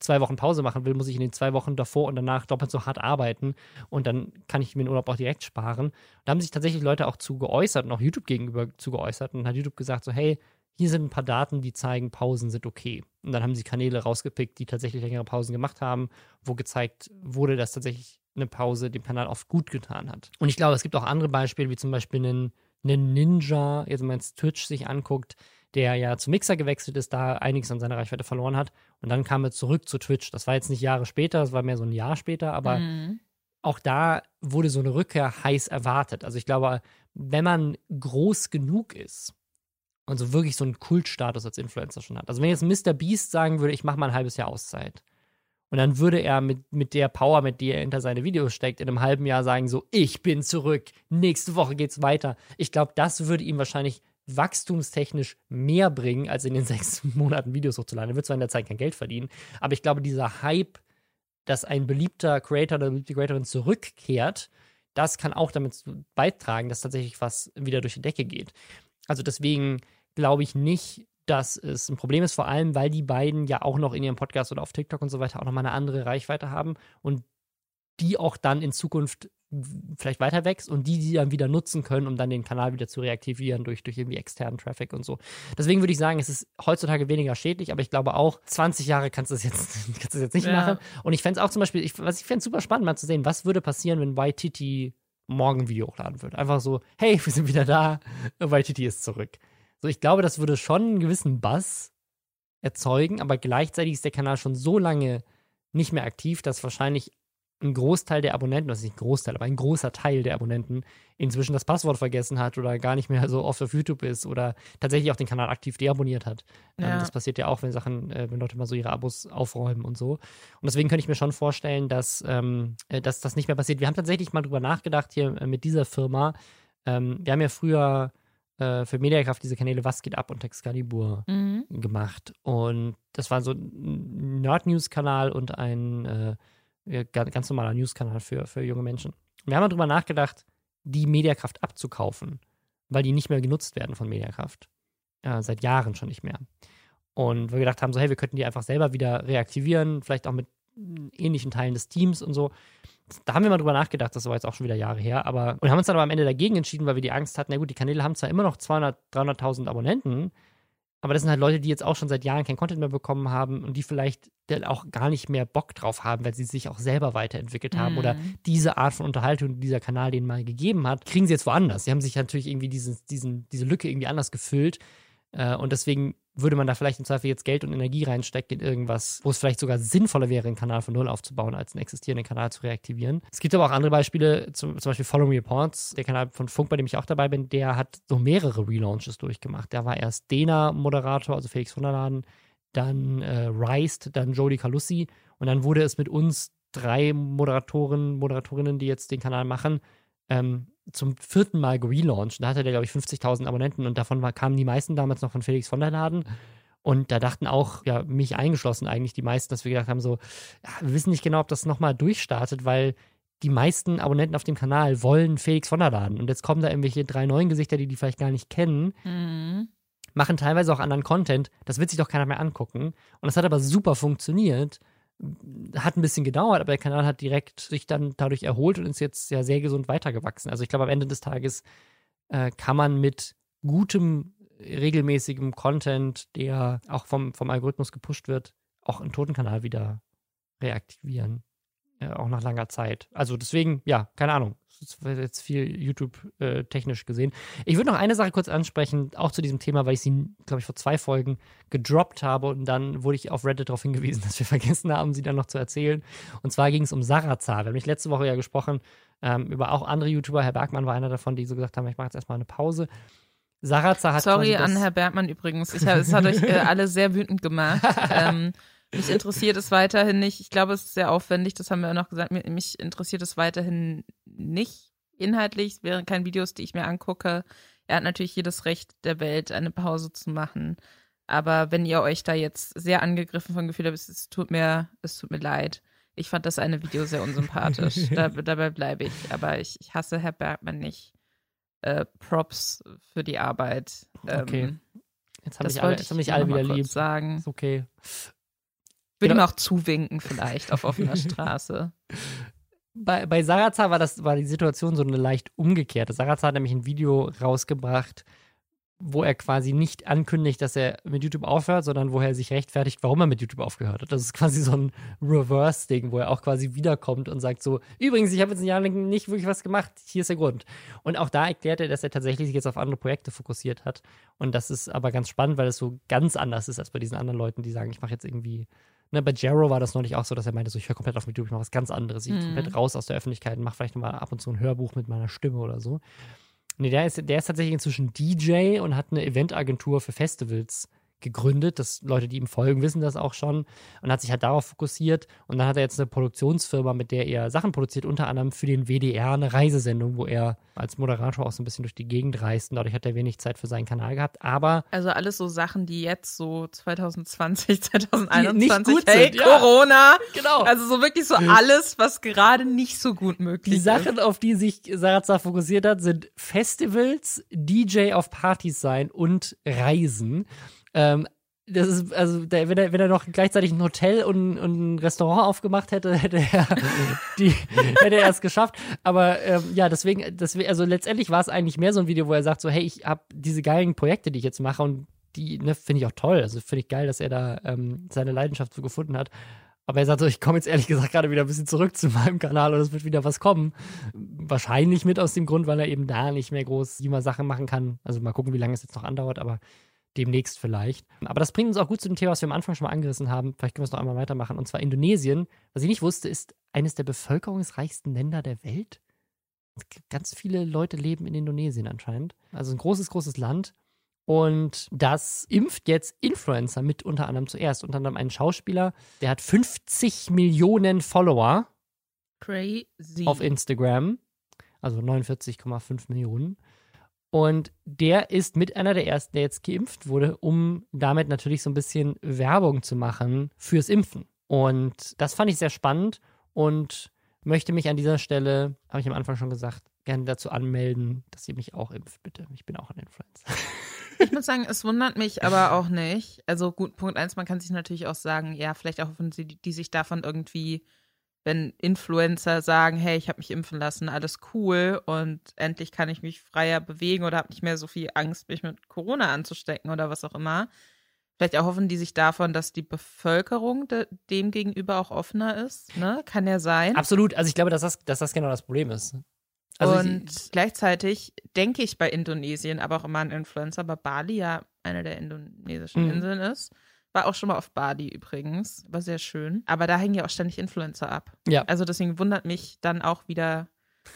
zwei Wochen Pause machen will, muss ich in den zwei Wochen davor und danach doppelt so hart arbeiten und dann kann ich mir den Urlaub auch direkt sparen. Da haben sich tatsächlich Leute auch zu geäußert und auch YouTube gegenüber zu geäußert und hat YouTube gesagt, so, hey, hier sind ein paar Daten, die zeigen, Pausen sind okay. Und dann haben sie Kanäle rausgepickt, die tatsächlich längere Pausen gemacht haben, wo gezeigt wurde, dass tatsächlich eine Pause dem Kanal oft gut getan hat. Und ich glaube, es gibt auch andere Beispiele, wie zum Beispiel einen, einen Ninja, jetzt wenn man jetzt Twitch sich anguckt, der ja zu Mixer gewechselt ist, da einiges an seiner Reichweite verloren hat. Und dann kam er zurück zu Twitch. Das war jetzt nicht Jahre später, das war mehr so ein Jahr später, aber mhm. auch da wurde so eine Rückkehr heiß erwartet. Also ich glaube, wenn man groß genug ist und so wirklich so einen Kultstatus als Influencer schon hat. Also wenn jetzt Mr. Beast sagen würde, ich mache mal ein halbes Jahr Auszeit und dann würde er mit, mit der Power, mit der er hinter seine Videos steckt, in einem halben Jahr sagen: So, ich bin zurück, nächste Woche geht's weiter. Ich glaube, das würde ihm wahrscheinlich wachstumstechnisch mehr bringen, als in den sechs Monaten Videos hochzuladen. Er wird zwar in der Zeit kein Geld verdienen, aber ich glaube, dieser Hype, dass ein beliebter Creator oder beliebte Creatorin zurückkehrt, das kann auch damit beitragen, dass tatsächlich was wieder durch die Decke geht. Also deswegen glaube ich nicht, dass es ein Problem ist, vor allem, weil die beiden ja auch noch in ihrem Podcast oder auf TikTok und so weiter auch nochmal eine andere Reichweite haben und die auch dann in Zukunft vielleicht weiter wächst und die, die dann wieder nutzen können, um dann den Kanal wieder zu reaktivieren durch, durch irgendwie externen Traffic und so. Deswegen würde ich sagen, es ist heutzutage weniger schädlich, aber ich glaube auch, 20 Jahre kannst du das jetzt, kannst du das jetzt nicht ja. machen. Und ich fände es auch zum Beispiel, ich, was ich fände es super spannend, mal zu sehen, was würde passieren, wenn YTT morgen ein Video hochladen würde. Einfach so, hey, wir sind wieder da, YTT ist zurück. So, ich glaube, das würde schon einen gewissen Buzz erzeugen, aber gleichzeitig ist der Kanal schon so lange nicht mehr aktiv, dass wahrscheinlich ein Großteil der Abonnenten, das ist nicht ein Großteil, aber ein großer Teil der Abonnenten inzwischen das Passwort vergessen hat oder gar nicht mehr so oft auf YouTube ist oder tatsächlich auch den Kanal aktiv deabonniert hat. Ähm, ja. das passiert ja auch, wenn Sachen, äh, wenn Leute mal so ihre Abos aufräumen und so. Und deswegen könnte ich mir schon vorstellen, dass, ähm, äh, dass das nicht mehr passiert. Wir haben tatsächlich mal drüber nachgedacht hier äh, mit dieser Firma. Ähm, wir haben ja früher äh, für Mediakraft diese Kanäle Was geht ab und Excalibur mhm. gemacht. Und das war so ein Nerd-News-Kanal und ein äh, ganz normaler News-Kanal für, für junge Menschen. Wir haben darüber nachgedacht, die Mediakraft abzukaufen, weil die nicht mehr genutzt werden von Mediakraft. Äh, seit Jahren schon nicht mehr. Und wir gedacht haben, so, hey, wir könnten die einfach selber wieder reaktivieren, vielleicht auch mit ähnlichen Teilen des Teams und so da haben wir mal drüber nachgedacht, das war jetzt auch schon wieder Jahre her, aber und haben uns dann aber am Ende dagegen entschieden, weil wir die Angst hatten, na gut, die Kanäle haben zwar immer noch 200, 300.000 Abonnenten, aber das sind halt Leute, die jetzt auch schon seit Jahren kein Content mehr bekommen haben und die vielleicht auch gar nicht mehr Bock drauf haben, weil sie sich auch selber weiterentwickelt haben mhm. oder diese Art von Unterhaltung, die dieser Kanal denen mal gegeben hat, kriegen sie jetzt woanders. Sie haben sich natürlich irgendwie diesen, diesen, diese Lücke irgendwie anders gefüllt äh, und deswegen würde man da vielleicht im Zweifel jetzt Geld und Energie reinstecken in irgendwas, wo es vielleicht sogar sinnvoller wäre, einen Kanal von Null aufzubauen, als einen existierenden Kanal zu reaktivieren. Es gibt aber auch andere Beispiele, zum, zum Beispiel Follow Reports, der Kanal von Funk, bei dem ich auch dabei bin, der hat so mehrere Relaunches durchgemacht. Der war erst Dena-Moderator, also Felix von dann äh, Reist, dann Jodie Calussi und dann wurde es mit uns drei Moderatoren, Moderatorinnen, die jetzt den Kanal machen, ähm, zum vierten Mal gelauncht. Da hatte der, glaube ich, 50.000 Abonnenten und davon war, kamen die meisten damals noch von Felix von der Laden. Und da dachten auch, ja, mich eingeschlossen eigentlich die meisten, dass wir gedacht haben, so, ja, wir wissen nicht genau, ob das nochmal durchstartet, weil die meisten Abonnenten auf dem Kanal wollen Felix von der Laden. Und jetzt kommen da irgendwelche drei neuen Gesichter, die die vielleicht gar nicht kennen, Mhm. machen teilweise auch anderen Content. Das wird sich doch keiner mehr angucken. Und das hat aber super funktioniert. Hat ein bisschen gedauert, aber der Kanal hat direkt sich dann dadurch erholt und ist jetzt ja sehr gesund weitergewachsen. Also ich glaube, am Ende des Tages äh, kann man mit gutem, regelmäßigem Content, der auch vom, vom Algorithmus gepusht wird, auch einen toten Kanal wieder reaktivieren. Äh, auch nach langer Zeit. Also deswegen, ja, keine Ahnung. Das wird jetzt viel YouTube-technisch gesehen. Ich würde noch eine Sache kurz ansprechen, auch zu diesem Thema, weil ich sie, glaube ich, vor zwei Folgen gedroppt habe und dann wurde ich auf Reddit darauf hingewiesen, dass wir vergessen haben, sie dann noch zu erzählen. Und zwar ging es um Sarazar. Wir haben nämlich letzte Woche ja gesprochen ähm, über auch andere YouTuber. Herr Bergmann war einer davon, die so gesagt haben, ich mache jetzt erstmal eine Pause. Sarazar hat Sorry an Herr Bergmann übrigens. Ich, es hat euch äh, alle sehr wütend gemacht. ähm, mich interessiert es weiterhin nicht. Ich glaube, es ist sehr aufwendig, das haben wir auch noch gesagt. Mich, interessiert es weiterhin nicht inhaltlich. Es wären keine Videos, die ich mir angucke. Er hat natürlich jedes Recht der Welt, eine Pause zu machen. Aber wenn ihr euch da jetzt sehr angegriffen von Gefühl habt, es, tut mir, es tut mir leid. Ich fand das eine Video sehr unsympathisch. da, dabei bleibe ich. Aber ich, ich hasse Herr Bergmann nicht. Äh, Props für die Arbeit. Ähm, Okay. Jetzt habe ich alle, jetzt hab ich alle wieder lieb. sagen. Ist okay. Würde Genau. ihm auch zuwinken vielleicht auf offener Straße. bei, bei Sarazar war das war die Situation so eine leicht umgekehrte. Sarazar hat nämlich ein Video rausgebracht, wo er quasi nicht ankündigt, dass er mit YouTube aufhört, sondern wo er sich rechtfertigt, warum er mit YouTube aufgehört hat. Das ist quasi so ein Reverse-Ding, wo er auch quasi wiederkommt und sagt so, übrigens, ich habe jetzt ein Jahr lang nicht wirklich was gemacht, hier ist der Grund. Und auch da erklärt er, dass er tatsächlich sich jetzt auf andere Projekte fokussiert hat. Und das ist aber ganz spannend, weil es so ganz anders ist als bei diesen anderen Leuten, die sagen, ich mache jetzt irgendwie Ne, bei Jero war das neulich auch so, dass er meinte, so, ich höre komplett auf YouTube, ich mache was ganz anderes. Ich Mhm. komplett raus aus der Öffentlichkeit und mache vielleicht mal ab und zu ein Hörbuch mit meiner Stimme oder so. Nee, der ist, der ist tatsächlich inzwischen DJ und hat eine Eventagentur für Festivals gegründet. Das Leute, die ihm folgen, wissen das auch schon und hat sich halt darauf fokussiert. Und dann hat er jetzt eine Produktionsfirma, mit der er Sachen produziert, unter anderem für den WDR eine Reisesendung, wo er als Moderator auch so ein bisschen durch die Gegend reist. Und dadurch hat er wenig Zeit für seinen Kanal gehabt. Aber Also alles so Sachen, die jetzt so 2020, 2021, gut hey, sind, ja. Corona. genau. Also so wirklich so alles, was gerade nicht so gut möglich Die ist. Sachen, auf die sich Sarazar fokussiert hat, sind Festivals, DJ auf Partys sein und Reisen. Ähm, das ist, also, der, wenn, er, wenn er noch gleichzeitig ein Hotel und, und ein Restaurant aufgemacht hätte, hätte er, die, hätte er es geschafft. Aber ähm, ja, deswegen, deswegen, also letztendlich war es eigentlich mehr so ein Video, wo er sagt: so, hey, ich habe diese geilen Projekte, die ich jetzt mache und die ne, finde ich auch toll. Also finde ich geil, dass er da ähm, seine Leidenschaft so gefunden hat. Aber er sagt so, ich komme jetzt ehrlich gesagt gerade wieder ein bisschen zurück zu meinem Kanal und es wird wieder was kommen. Wahrscheinlich mit aus dem Grund, weil er eben da nicht mehr groß immer Sachen machen kann. Also mal gucken, wie lange es jetzt noch andauert, aber demnächst vielleicht. Aber das bringt uns auch gut zu dem Thema, was wir am Anfang schon mal angerissen haben. Vielleicht können wir es noch einmal weitermachen. Und zwar Indonesien. Was ich nicht wusste, ist eines der bevölkerungsreichsten Länder der Welt. Ganz viele Leute leben in Indonesien anscheinend. Also ein großes, großes Land. Und das impft jetzt Influencer mit unter anderem zuerst. Unter anderem einen Schauspieler, der hat 50 Millionen Follower Crazy. auf Instagram. Also 49,5 Millionen. Und der ist mit einer der ersten, der jetzt geimpft wurde, um damit natürlich so ein bisschen Werbung zu machen fürs Impfen. Und das fand ich sehr spannend und möchte mich an dieser Stelle, habe ich am Anfang schon gesagt, gerne dazu anmelden, dass ihr mich auch impft, bitte. Ich bin auch ein Influencer. Ich muss sagen, es wundert mich aber auch nicht. Also gut, Punkt eins, man kann sich natürlich auch sagen, ja, vielleicht auch wenn sie, die sich davon irgendwie, wenn Influencer sagen, hey, ich habe mich impfen lassen, alles cool und endlich kann ich mich freier bewegen oder habe nicht mehr so viel Angst, mich mit Corona anzustecken oder was auch immer. Vielleicht erhoffen die sich davon, dass die Bevölkerung de dem gegenüber auch offener ist. Ne? Kann ja sein. Absolut. Also ich glaube, dass das, dass das genau das Problem ist. Also und ich, gleichzeitig denke ich bei Indonesien aber auch immer an Influencer, aber Bali ja eine der indonesischen Mhm. Inseln ist. War auch schon mal auf Bali übrigens. War sehr schön. Aber da hängen ja auch ständig Influencer ab. Ja. Also deswegen wundert mich dann auch wieder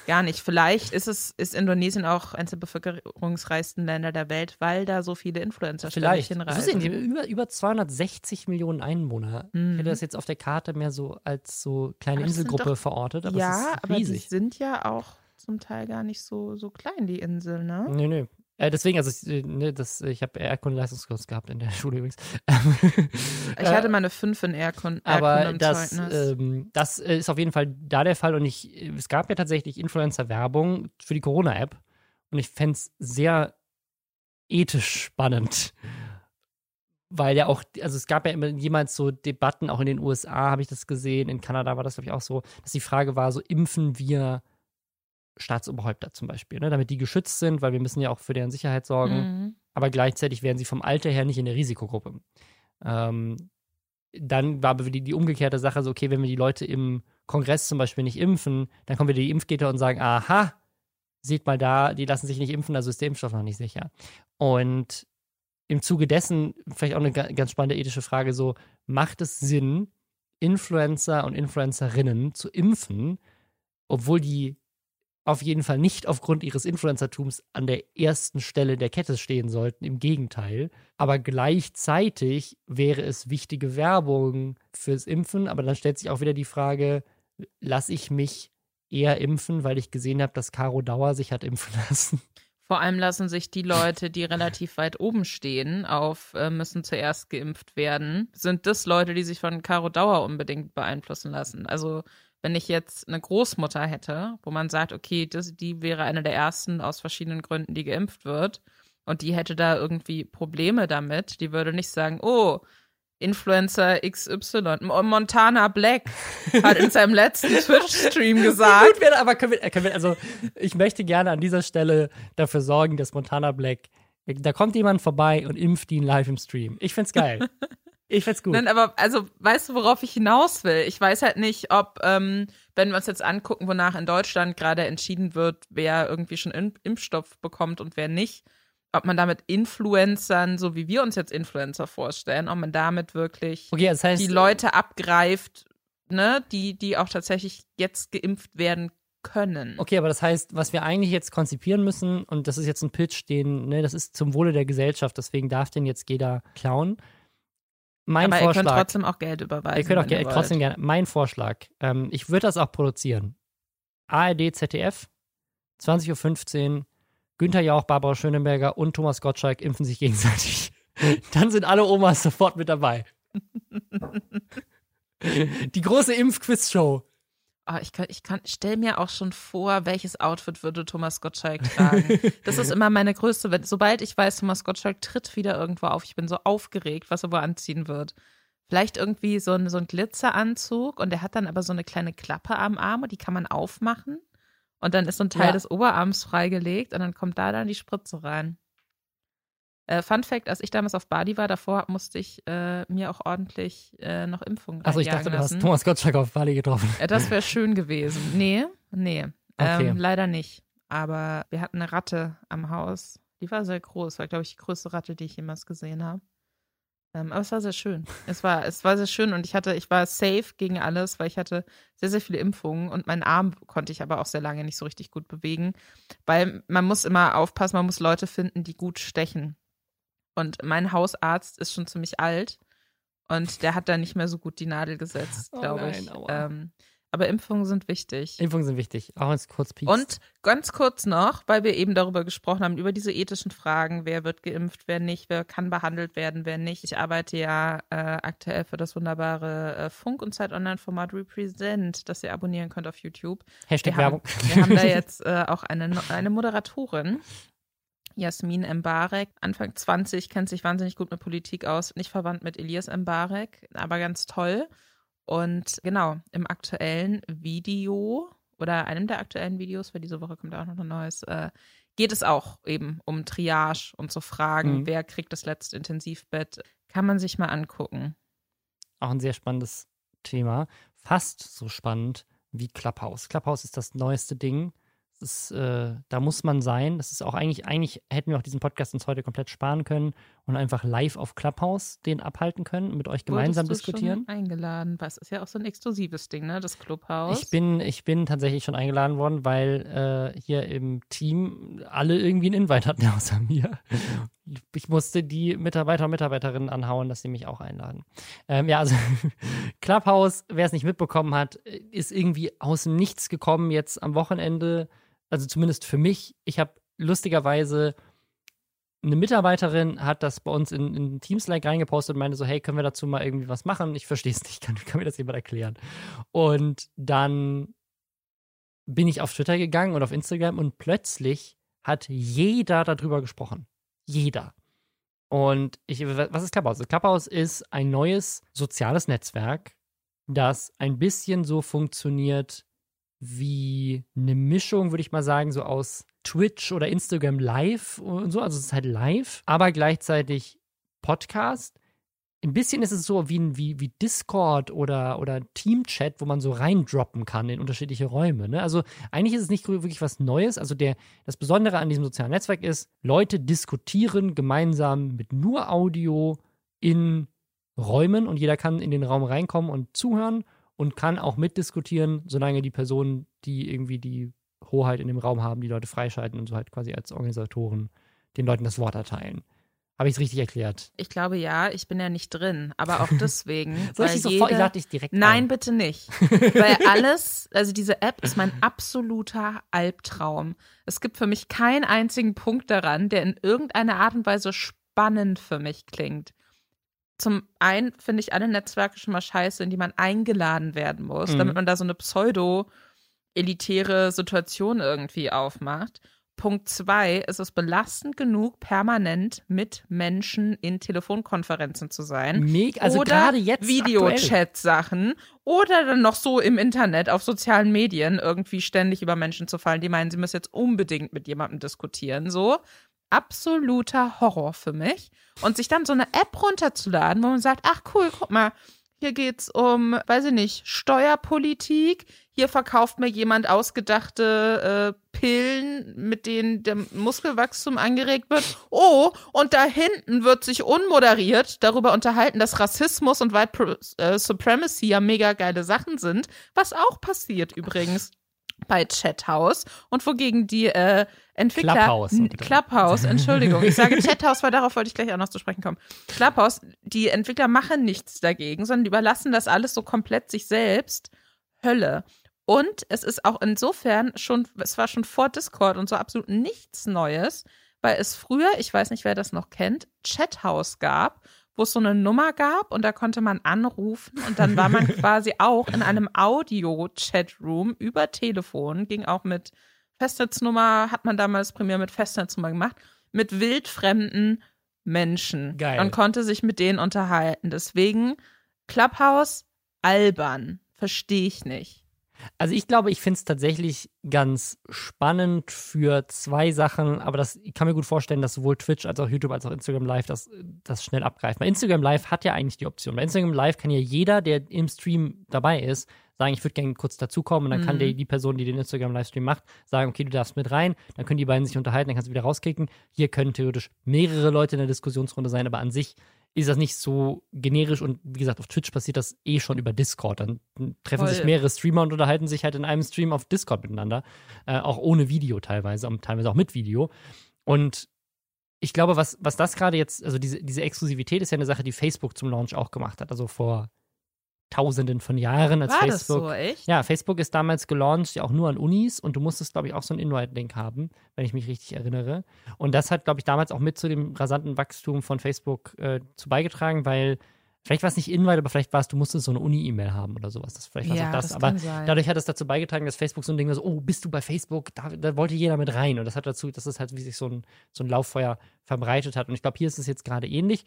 gar nicht. Vielleicht ist es, ist Indonesien auch eines der bevölkerungsreichsten Länder der Welt, weil da so viele Influencer ständig vielleicht. Ist hinreisen. ja über, über 260 Millionen Einwohner. Mhm. Ich hätte das jetzt auf der Karte mehr so als so kleine Aber Inselgruppe doch- verortet, aber ja, es ist aber die riesig. sind ja auch zum Teil gar nicht so, so klein, die Insel, ne? Nö, nö. Äh, deswegen, also ich, ne, das, ich habe Erdkunde-Leistungskurs gehabt in der Schule übrigens. ich hatte mal eine 5 in Erdkunde. Aber das, ähm, das ist auf jeden Fall da der Fall. Und ich, es gab ja tatsächlich Influencer-Werbung für die Corona-App. Und ich fände es sehr ethisch spannend. Weil ja auch, also es gab ja immer jemals so Debatten, auch in den USA habe ich das gesehen, in Kanada war das, glaube ich, auch so, dass die Frage war, so impfen wir Staatsoberhäupter zum Beispiel, ne, damit die geschützt sind, weil wir müssen ja auch für deren Sicherheit sorgen. Mhm. Aber gleichzeitig wären sie vom Alter her nicht in der Risikogruppe. Ähm, dann war aber die, die umgekehrte Sache so, okay, wenn wir die Leute im Kongress zum Beispiel nicht impfen, dann kommen wir die Impfgitter und sagen, aha, seht mal da, die lassen sich nicht impfen, also ist der Impfstoff noch nicht sicher. Und im Zuge dessen vielleicht auch eine ganz spannende ethische Frage so, macht es Sinn, Influencer und Influencerinnen zu impfen, obwohl die auf jeden Fall nicht aufgrund ihres Influencertums an der ersten Stelle der Kette stehen sollten. Im Gegenteil. Aber gleichzeitig wäre es wichtige Werbung fürs Impfen. Aber dann stellt sich auch wieder die Frage, lasse ich mich eher impfen, weil ich gesehen habe, dass Caro Dauer sich hat impfen lassen. Vor allem lassen sich die Leute, die relativ weit oben stehen, auf äh, müssen zuerst geimpft werden, sind das Leute, die sich von Caro Dauer unbedingt beeinflussen lassen. Also wenn ich jetzt eine Großmutter hätte, wo man sagt, okay, das, die wäre eine der ersten aus verschiedenen Gründen, die geimpft wird, und die hätte da irgendwie Probleme damit, die würde nicht sagen, oh, Influencer XY, Montana Black hat in seinem letzten Twitch-Stream gesagt. Gut, aber können wir, können wir, also ich möchte gerne an dieser Stelle dafür sorgen, dass Montana Black, da kommt jemand vorbei und impft ihn live im Stream. Ich find's geil. Ich find's gut. Nein, aber also weißt du, worauf ich hinaus will? Ich weiß halt nicht, ob, ähm, wenn wir uns jetzt angucken, wonach in Deutschland gerade entschieden wird, wer irgendwie schon Impfstoff bekommt und wer nicht, ob man damit Influencern, so wie wir uns jetzt Influencer vorstellen, ob man damit wirklich okay, das heißt, die Leute abgreift, ne, die, die auch tatsächlich jetzt geimpft werden können. Okay, aber das heißt, was wir eigentlich jetzt konzipieren müssen, und das ist jetzt ein Pitch, den, ne, das ist zum Wohle der Gesellschaft, deswegen darf den jetzt jeder klauen mein Aber Vorschlag. ihr könnt trotzdem auch Geld überweisen. Ihr könnt auch Geld, trotzdem gerne. Mein Vorschlag. Ähm, ich würde das auch produzieren. ARD, ZDF, 20.15 Uhr. Günther Jauch, Barbara Schöneberger und Thomas Gottschalk impfen sich gegenseitig. Dann sind alle Omas sofort mit dabei. Die große Impfquiz-Show. Oh, ich kann, ich kann, stell mir auch schon vor, welches Outfit würde Thomas Gottschalk tragen. Das ist immer meine größte, sobald ich weiß, Thomas Gottschalk tritt wieder irgendwo auf, ich bin so aufgeregt, was er wohl anziehen wird. Vielleicht irgendwie so ein, so ein Glitzeranzug und der hat dann aber so eine kleine Klappe am Arm und die kann man aufmachen. Und dann ist so ein Teil ja. des Oberarms freigelegt und dann kommt da dann die Spritze rein. Äh, Fun Fact, als ich damals auf Bali war, davor musste ich äh, mir auch ordentlich äh, noch Impfungen Also ich dachte, du hast Thomas Gottschalk auf Bali getroffen. Äh, das wäre schön gewesen. Nee, nee. Okay. Ähm, leider nicht. Aber wir hatten eine Ratte am Haus. Die war sehr groß. War, glaube ich, die größte Ratte, die ich jemals gesehen habe. Ähm, aber es war sehr schön. Es war, es war sehr schön und ich hatte, ich war safe gegen alles, weil ich hatte sehr, sehr viele Impfungen und meinen Arm konnte ich aber auch sehr lange nicht so richtig gut bewegen. Weil man muss immer aufpassen, man muss Leute finden, die gut stechen. Und mein Hausarzt ist schon ziemlich alt und der hat da nicht mehr so gut die Nadel gesetzt, glaube oh ich. Ähm, aber Impfungen sind wichtig. Impfungen sind wichtig, auch wenn es kurz piekst. Und ganz kurz noch, weil wir eben darüber gesprochen haben, über diese ethischen Fragen, wer wird geimpft, wer nicht, wer kann behandelt werden, wer nicht. Ich arbeite ja äh, aktuell für das wunderbare äh, Funk- und Zeit-Online-Format Represent, das ihr abonnieren könnt auf YouTube. Hashtag wir Werbung. Haben, wir haben da jetzt äh, auch eine, eine Moderatorin, Jasmin Mbarek, Anfang 20, kennt sich wahnsinnig gut mit Politik aus, nicht verwandt mit Elias Mbarek, aber ganz toll. Und genau, im aktuellen Video oder einem der aktuellen Videos, weil diese Woche kommt auch noch ein neues, äh, geht es auch eben um Triage und zu fragen, mhm. wer kriegt das letzte Intensivbett. Kann man sich mal angucken. Auch ein sehr spannendes Thema. Fast so spannend wie Clubhouse. Clubhouse ist das neueste Ding. Ist, äh, da muss man sein. Das ist auch eigentlich, eigentlich hätten wir auch diesen Podcast uns heute komplett sparen können und einfach live auf Clubhouse den abhalten können, mit euch gemeinsam Wurdest diskutieren. Du schon eingeladen, was ist ja auch so ein exklusives Ding, ne? Das Clubhouse. Ich bin, ich bin tatsächlich schon eingeladen worden, weil äh, hier im Team alle irgendwie einen Invite hatten außer mir. Ich musste die Mitarbeiter und Mitarbeiterinnen anhauen, dass sie mich auch einladen. Ähm, ja, also Clubhouse, wer es nicht mitbekommen hat, ist irgendwie aus dem Nichts gekommen jetzt am Wochenende also zumindest für mich, ich habe lustigerweise eine Mitarbeiterin hat das bei uns in, in Teams-Like reingepostet und meinte so, hey, können wir dazu mal irgendwie was machen? Ich verstehe es nicht, kann, kann mir das jemand erklären? Und dann bin ich auf Twitter gegangen und auf Instagram und plötzlich hat jeder darüber gesprochen. Jeder. Und ich, was ist Clubhouse? Clubhouse ist ein neues soziales Netzwerk, das ein bisschen so funktioniert wie eine Mischung, würde ich mal sagen, so aus Twitch oder Instagram Live und so. Also es ist halt live, aber gleichzeitig Podcast. Ein bisschen ist es so wie, wie, wie Discord oder, oder Teamchat, wo man so reindroppen kann in unterschiedliche Räume. Ne? Also eigentlich ist es nicht wirklich was Neues. Also der, das Besondere an diesem sozialen Netzwerk ist, Leute diskutieren gemeinsam mit nur Audio in Räumen und jeder kann in den Raum reinkommen und zuhören und kann auch mitdiskutieren, solange die Personen, die irgendwie die Hoheit in dem Raum haben, die Leute freischalten und so halt quasi als Organisatoren den Leuten das Wort erteilen. Habe ich es richtig erklärt? Ich glaube ja, ich bin ja nicht drin, aber auch deswegen. Soll ich sofort, ich lade dich direkt Nein, ein. bitte nicht. weil alles, also diese App ist mein absoluter Albtraum. Es gibt für mich keinen einzigen Punkt daran, der in irgendeiner Art und Weise spannend für mich klingt zum einen finde ich alle Netzwerke schon mal scheiße, in die man eingeladen werden muss, mhm. damit man da so eine pseudo-elitäre Situation irgendwie aufmacht. Punkt zwei ist es belastend genug, permanent mit Menschen in Telefonkonferenzen zu sein. Mega, also oder jetzt Videochat-Sachen oder dann noch so im Internet, auf sozialen Medien irgendwie ständig über Menschen zu fallen, die meinen, sie müssen jetzt unbedingt mit jemandem diskutieren. So, absoluter Horror für mich. Und sich dann so eine App runterzuladen, wo man sagt, ach cool, guck mal, hier geht's um, weiß ich nicht, Steuerpolitik. Hier verkauft mir jemand ausgedachte äh, Pillen, mit denen der Muskelwachstum angeregt wird. Oh, und da hinten wird sich unmoderiert darüber unterhalten, dass Rassismus und White äh, Supremacy ja mega geile Sachen sind. Was auch passiert übrigens bei Chathouse und wogegen die äh, Entwickler Clubhouse, Clubhouse, Entschuldigung, ich sage Chathouse, weil darauf wollte ich gleich auch noch zu sprechen kommen. Clubhouse, die Entwickler machen nichts dagegen, sondern die überlassen das alles so komplett sich selbst. Hölle. Und es ist auch insofern schon, es war schon vor Discord und so absolut nichts Neues, weil es früher, ich weiß nicht, wer das noch kennt, Chathouse gab wo es so eine Nummer gab und da konnte man anrufen und dann war man quasi auch in einem Audio-Chatroom über Telefon, ging auch mit Festnetznummer, hat man damals primär mit Festnetznummer gemacht, mit wildfremden Menschen Geil. und konnte sich mit denen unterhalten. Deswegen Clubhouse albern, verstehe ich nicht. Also ich glaube, ich finde es tatsächlich ganz spannend für zwei Sachen, aber das, ich kann mir gut vorstellen, dass sowohl Twitch als auch YouTube als auch Instagram Live das, das schnell abgreift. Weil Instagram Live hat ja eigentlich die Option. Bei Instagram Live kann ja jeder, der im Stream dabei ist, sagen, ich würde gerne kurz dazukommen und dann mhm. kann die, die Person, die den Instagram Livestream macht, sagen, okay, du darfst mit rein, dann können die beiden sich unterhalten, dann kannst du wieder rauskicken. Hier können theoretisch mehrere Leute in der Diskussionsrunde sein, aber an sich ist das nicht so generisch und wie gesagt, auf Twitch passiert das eh schon über Discord. Dann treffen Voll. sich mehrere Streamer und unterhalten sich halt in einem Stream auf Discord miteinander. Äh, auch ohne Video teilweise und teilweise auch mit Video. Und ich glaube, was, was das gerade jetzt, also diese, diese Exklusivität ist ja eine Sache, die Facebook zum Launch auch gemacht hat. Also vor Tausenden von Jahren als War Facebook. Das so, echt? Ja, Facebook ist damals gelauncht, ja auch nur an Unis und du musstest, glaube ich, auch so einen Invite-Link haben, wenn ich mich richtig erinnere. Und das hat, glaube ich, damals auch mit zu dem rasanten Wachstum von Facebook äh, zu beigetragen, weil vielleicht war es nicht Invite, aber vielleicht war es, du musstest so eine Uni-E-Mail haben oder sowas. Das, vielleicht war es ja, auch das. das aber dadurch hat es dazu beigetragen, dass Facebook so ein Ding war, so, oh, bist du bei Facebook? Da, da wollte jeder mit rein. Und das hat dazu, dass es halt wie sich so ein, so ein Lauffeuer verbreitet hat. Und ich glaube, hier ist es jetzt gerade ähnlich.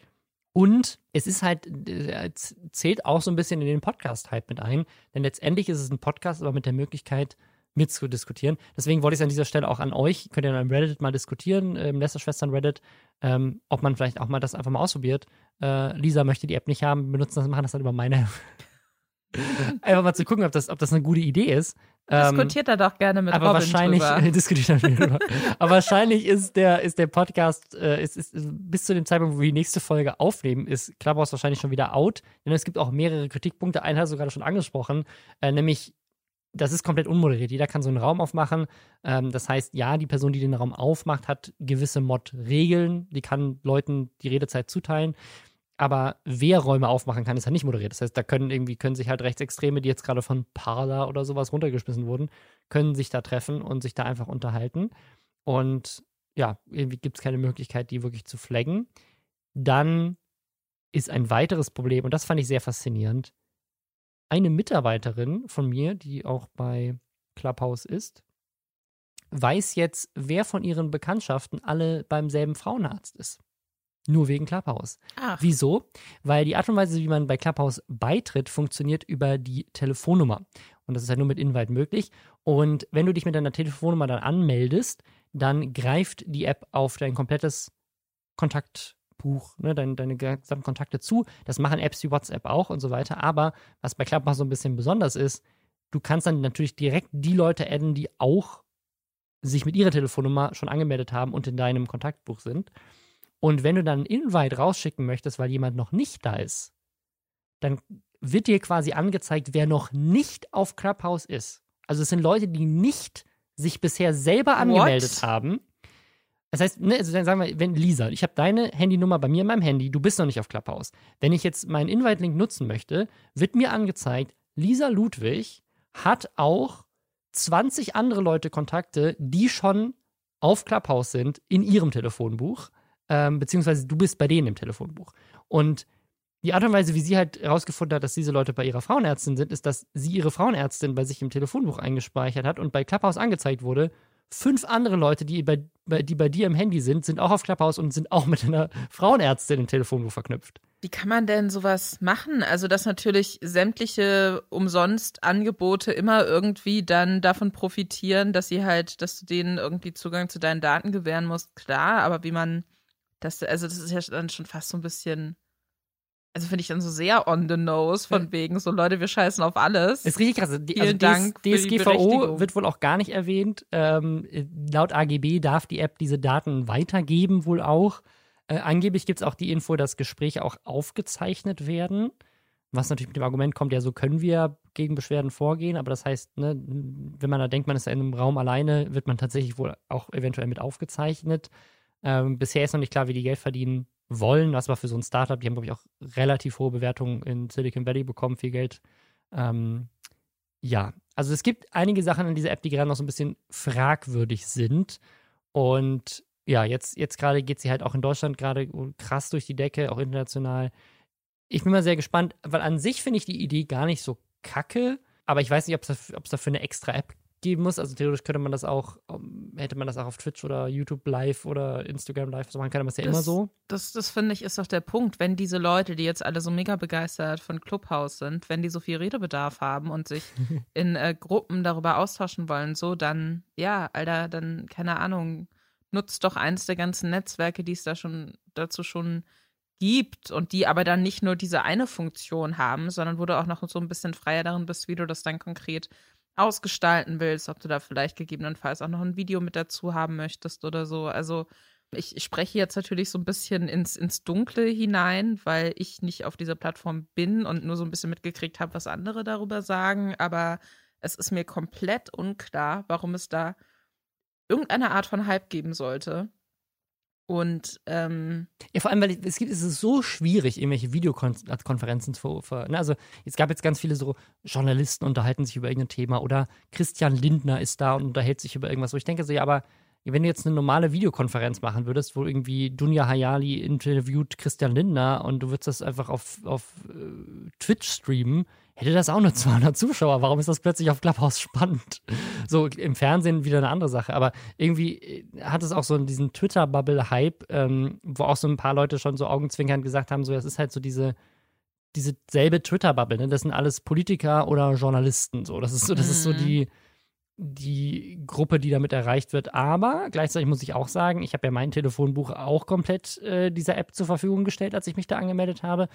Und es ist halt, äh, zählt auch so ein bisschen in den Podcast halt mit ein. Denn letztendlich ist es ein Podcast, aber mit der Möglichkeit, mitzudiskutieren. Deswegen wollte ich es an dieser Stelle auch an euch, könnt ihr dann im Reddit mal diskutieren, im Lästerschwestern Reddit, ähm, ob man vielleicht auch mal das einfach mal ausprobiert. Äh, Lisa möchte die App nicht haben, benutzen das, machen das dann über meine Einfach mal zu gucken, ob das, ob das eine gute Idee ist. Ähm, Diskutiert er doch gerne mit aber Robin wahrscheinlich, drüber. diskutiert er drüber. aber wahrscheinlich ist der, ist der Podcast, äh, ist, ist, bis zu dem Zeitpunkt, wo wir die nächste Folge aufnehmen, ist Clubhouse wahrscheinlich schon wieder out. Denn es gibt auch mehrere Kritikpunkte. Einen hast du gerade schon angesprochen, äh, nämlich das ist komplett unmoderiert. Jeder kann so einen Raum aufmachen. Ähm, das heißt, ja, die Person, die den Raum aufmacht, hat gewisse Mod-Regeln. Die kann Leuten die Redezeit zuteilen. Aber wer Räume aufmachen kann, ist halt nicht moderiert. Das heißt, da können irgendwie, können sich halt Rechtsextreme, die jetzt gerade von Parler oder sowas runtergeschmissen wurden, können sich da treffen und sich da einfach unterhalten. Und ja, irgendwie gibt es keine Möglichkeit, die wirklich zu flaggen. Dann ist ein weiteres Problem, und das fand ich sehr faszinierend, eine Mitarbeiterin von mir, die auch bei Clubhouse ist, weiß jetzt, wer von ihren Bekanntschaften alle beim selben Frauenarzt ist. Nur wegen Clubhouse. Ach. Wieso? Weil die Art und Weise, wie man bei Clubhouse beitritt, funktioniert über die Telefonnummer. Und das ist ja nur mit Invite möglich. Und wenn du dich mit deiner Telefonnummer dann anmeldest, dann greift die App auf dein komplettes Kontaktbuch, ne, deine, deine gesamten Kontakte zu. Das machen Apps wie WhatsApp auch und so weiter. Aber was bei Clubhouse so ein bisschen besonders ist, du kannst dann natürlich direkt die Leute adden, die auch sich mit ihrer Telefonnummer schon angemeldet haben und in deinem Kontaktbuch sind. Und wenn du dann einen Invite rausschicken möchtest, weil jemand noch nicht da ist, dann wird dir quasi angezeigt, wer noch nicht auf Clubhouse ist. Also es sind Leute, die nicht sich bisher selber angemeldet What? haben. Das heißt, ne, also dann sagen wir, wenn Lisa, ich habe deine Handynummer bei mir in meinem Handy, du bist noch nicht auf Clubhouse. Wenn ich jetzt meinen Invite-Link nutzen möchte, wird mir angezeigt, Lisa Ludwig hat auch 20 andere Leute Kontakte, die schon auf Clubhouse sind in ihrem Telefonbuch, ähm, beziehungsweise du bist bei denen im Telefonbuch. Und die Art und Weise, wie sie halt herausgefunden hat, dass diese Leute bei ihrer Frauenärztin sind, ist, dass sie ihre Frauenärztin bei sich im Telefonbuch eingespeichert hat und bei Clubhouse angezeigt wurde. Fünf andere Leute, die bei, die bei dir im Handy sind, sind auch auf Clubhouse und sind auch mit einer Frauenärztin im Telefonbuch verknüpft. Wie kann man denn sowas machen? Also, dass natürlich sämtliche umsonst Angebote immer irgendwie dann davon profitieren, dass sie halt, dass du denen irgendwie Zugang zu deinen Daten gewähren musst, klar, aber wie man das, also das ist ja dann schon fast so ein bisschen, also finde ich dann so sehr on the nose, von wegen, so Leute, wir scheißen auf alles. Ist richtig krass. Die, Vielen also Dank die DSGVO wird wohl auch gar nicht erwähnt. Ähm, laut AGB darf die App diese Daten weitergeben, wohl auch. Äh, angeblich gibt es auch die Info, dass Gespräche auch aufgezeichnet werden. Was natürlich mit dem Argument kommt, ja, so können wir gegen Beschwerden vorgehen, aber das heißt, ne, wenn man da denkt, man ist in einem Raum alleine, wird man tatsächlich wohl auch eventuell mit aufgezeichnet. Ähm, bisher ist noch nicht klar, wie die Geld verdienen wollen. Das war für so ein Startup, die haben, glaube ich, auch relativ hohe Bewertungen in Silicon Valley bekommen, viel Geld. Ähm, ja, also es gibt einige Sachen in dieser App, die gerade noch so ein bisschen fragwürdig sind. Und ja, jetzt, jetzt gerade geht sie halt auch in Deutschland gerade krass durch die Decke, auch international. Ich bin mal sehr gespannt, weil an sich finde ich die Idee gar nicht so kacke, aber ich weiß nicht, ob es dafür eine extra App geben muss. Also theoretisch könnte man das auch, um, hätte man das auch auf Twitch oder YouTube live oder Instagram live so machen können, aber es ist ja immer Das- so. Das, das finde ich, ist doch der Punkt. Wenn diese Leute, die jetzt alle so mega begeistert von Clubhouse sind, wenn die so viel Redebedarf haben und sich in äh, Gruppen darüber austauschen wollen, so, dann, ja, Alter, dann, keine Ahnung, nutzt doch eins der ganzen Netzwerke, die es da schon dazu schon gibt und die aber dann nicht nur diese eine Funktion haben, sondern wo du auch noch so ein bisschen freier darin bist, wie du das dann konkret ausgestalten willst, ob du da vielleicht gegebenenfalls auch noch ein Video mit dazu haben möchtest oder so. Also ich, ich spreche jetzt natürlich so ein bisschen ins, ins Dunkle hinein, weil ich nicht auf dieser Plattform bin und nur so ein bisschen mitgekriegt habe, was andere darüber sagen. Aber es ist mir komplett unklar, warum es da irgendeine Art von Hype geben sollte. Und ähm, Ja, vor allem, weil es gibt, es ist so schwierig, irgendwelche Videokonferenzen zu ver- ne? Also es gab jetzt ganz viele so Journalisten unterhalten sich über irgendein Thema oder Christian Lindner ist da und unterhält sich über irgendwas, wo ich denke so, ja, aber wenn du jetzt eine normale Videokonferenz machen würdest, wo irgendwie Dunja Hayali interviewt Christian Lindner und du würdest das einfach auf, auf äh, Twitch streamen, hätte das auch nur 200 Zuschauer. Warum ist das plötzlich auf Clubhouse spannend? So im Fernsehen wieder eine andere Sache. Aber irgendwie äh, hat es auch so diesen Twitter-Bubble-Hype, ähm, wo auch so ein paar Leute schon so augenzwinkernd gesagt haben, so, das ist halt so diese diese selbe Twitter-Bubble, ne? Das sind alles Politiker oder Journalisten. So, das ist so, das ist so Mhm. die, die Gruppe, die damit erreicht wird. Aber gleichzeitig muss ich auch sagen, ich habe ja mein Telefonbuch auch komplett äh, dieser App zur Verfügung gestellt, als ich mich da angemeldet habe.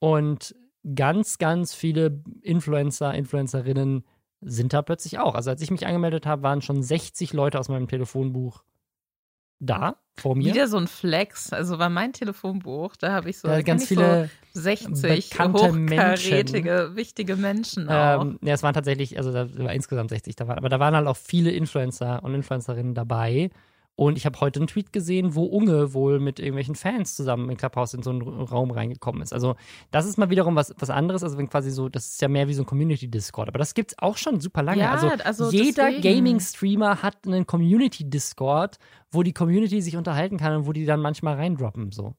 Und ganz, ganz viele Influencer, Influencerinnen sind da plötzlich auch. Also als ich mich angemeldet habe, waren schon 60 Leute aus meinem Telefonbuch da vor mir. wieder so ein Flex. Also war mein Telefonbuch, da habe ich so Ja, ganz viele so 60 bekannte hochkarätige, wichtige Menschen auch. Ähm, ja, es waren tatsächlich, also da war insgesamt 60 da waren, aber da waren halt auch viele Influencer und Influencerinnen dabei. Und ich habe heute einen Tweet gesehen, wo Unge wohl mit irgendwelchen Fans zusammen in Clubhouse in so einen Raum reingekommen ist. Also, das ist mal wiederum was, was anderes. Also, wenn quasi so, das ist ja mehr wie so ein Community-Discord. Aber das gibt es auch schon super lange. Ja, also, also jeder. Gaming-Streamer hat einen Community-Discord, wo die Community sich unterhalten kann und wo die dann manchmal reindroppen. So.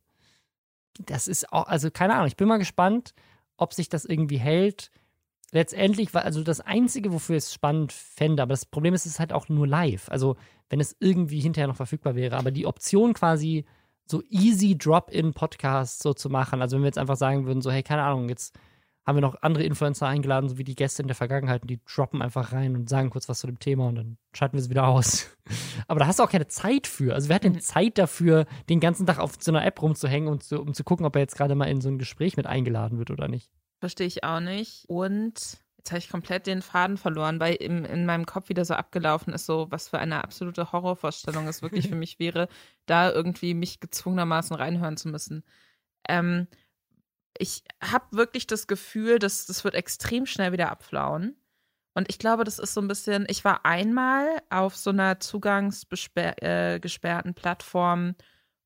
Das ist auch, also keine Ahnung, ich bin mal gespannt, ob sich das irgendwie hält. Letztendlich war also das Einzige, wofür ich es spannend fände, aber das Problem ist, es ist halt auch nur live. Also, wenn es irgendwie hinterher noch verfügbar wäre, aber die Option quasi so easy Drop-in-Podcasts so zu machen, also wenn wir jetzt einfach sagen würden, so, hey, keine Ahnung, jetzt haben wir noch andere Influencer eingeladen, so wie die Gäste in der Vergangenheit, und die droppen einfach rein und sagen kurz was zu dem Thema und dann schalten wir es wieder aus. Aber da hast du auch keine Zeit für. Also wer hat denn Mhm. Zeit dafür, den ganzen Tag auf so einer App rumzuhängen und zu, um zu gucken, ob er jetzt gerade mal in so ein Gespräch mit eingeladen wird oder nicht? Verstehe ich auch nicht. Und jetzt habe ich komplett den Faden verloren, weil im, in meinem Kopf wieder so abgelaufen ist, so was für eine absolute Horrorvorstellung es wirklich für mich wäre, da irgendwie mich gezwungenermaßen reinhören zu müssen. Ähm, ich habe wirklich das Gefühl, dass das wird extrem schnell wieder abflauen. Und ich glaube, das ist so ein bisschen, ich war einmal auf so einer zugangsgesperrten äh, Plattform,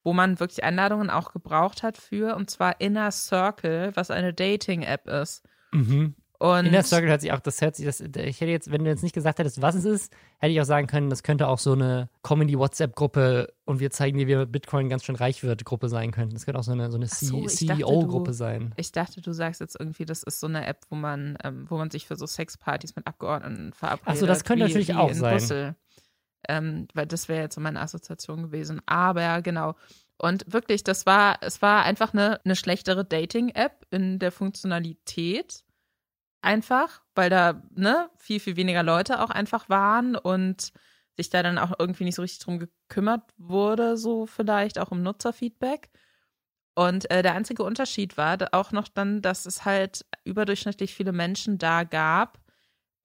wo man wirklich Einladungen auch gebraucht hat für, und zwar Inner Circle, was eine Dating-App ist. Mhm. Und Inner Circle hört sich auch, das hört sich, das, ich hätte jetzt, wenn du jetzt nicht gesagt hättest, was es ist, hätte ich auch sagen können, das könnte auch so eine Comedy-WhatsApp-Gruppe und wir zeigen dir, wie Bitcoin ganz schön reich wird, Gruppe sein könnte. Das könnte auch so eine, so eine so, CEO-Gruppe du- sein. ich dachte, du sagst jetzt irgendwie, das ist so eine App, wo man, ähm, wo man sich für so Sexpartys mit Abgeordneten verabredet. Ach so, das könnte wie, natürlich wie auch in sein. Brüssel. Ähm, weil das wäre jetzt so meine Assoziation gewesen. Aber genau. Und wirklich, das war, es war einfach eine, eine schlechtere Dating-App in der Funktionalität. Einfach, weil da, ne, viel, viel weniger Leute auch einfach waren und sich da dann auch irgendwie nicht so richtig drum gekümmert wurde, so vielleicht auch um Nutzerfeedback. Und äh, der einzige Unterschied war auch noch dann, dass es halt überdurchschnittlich viele Menschen da gab,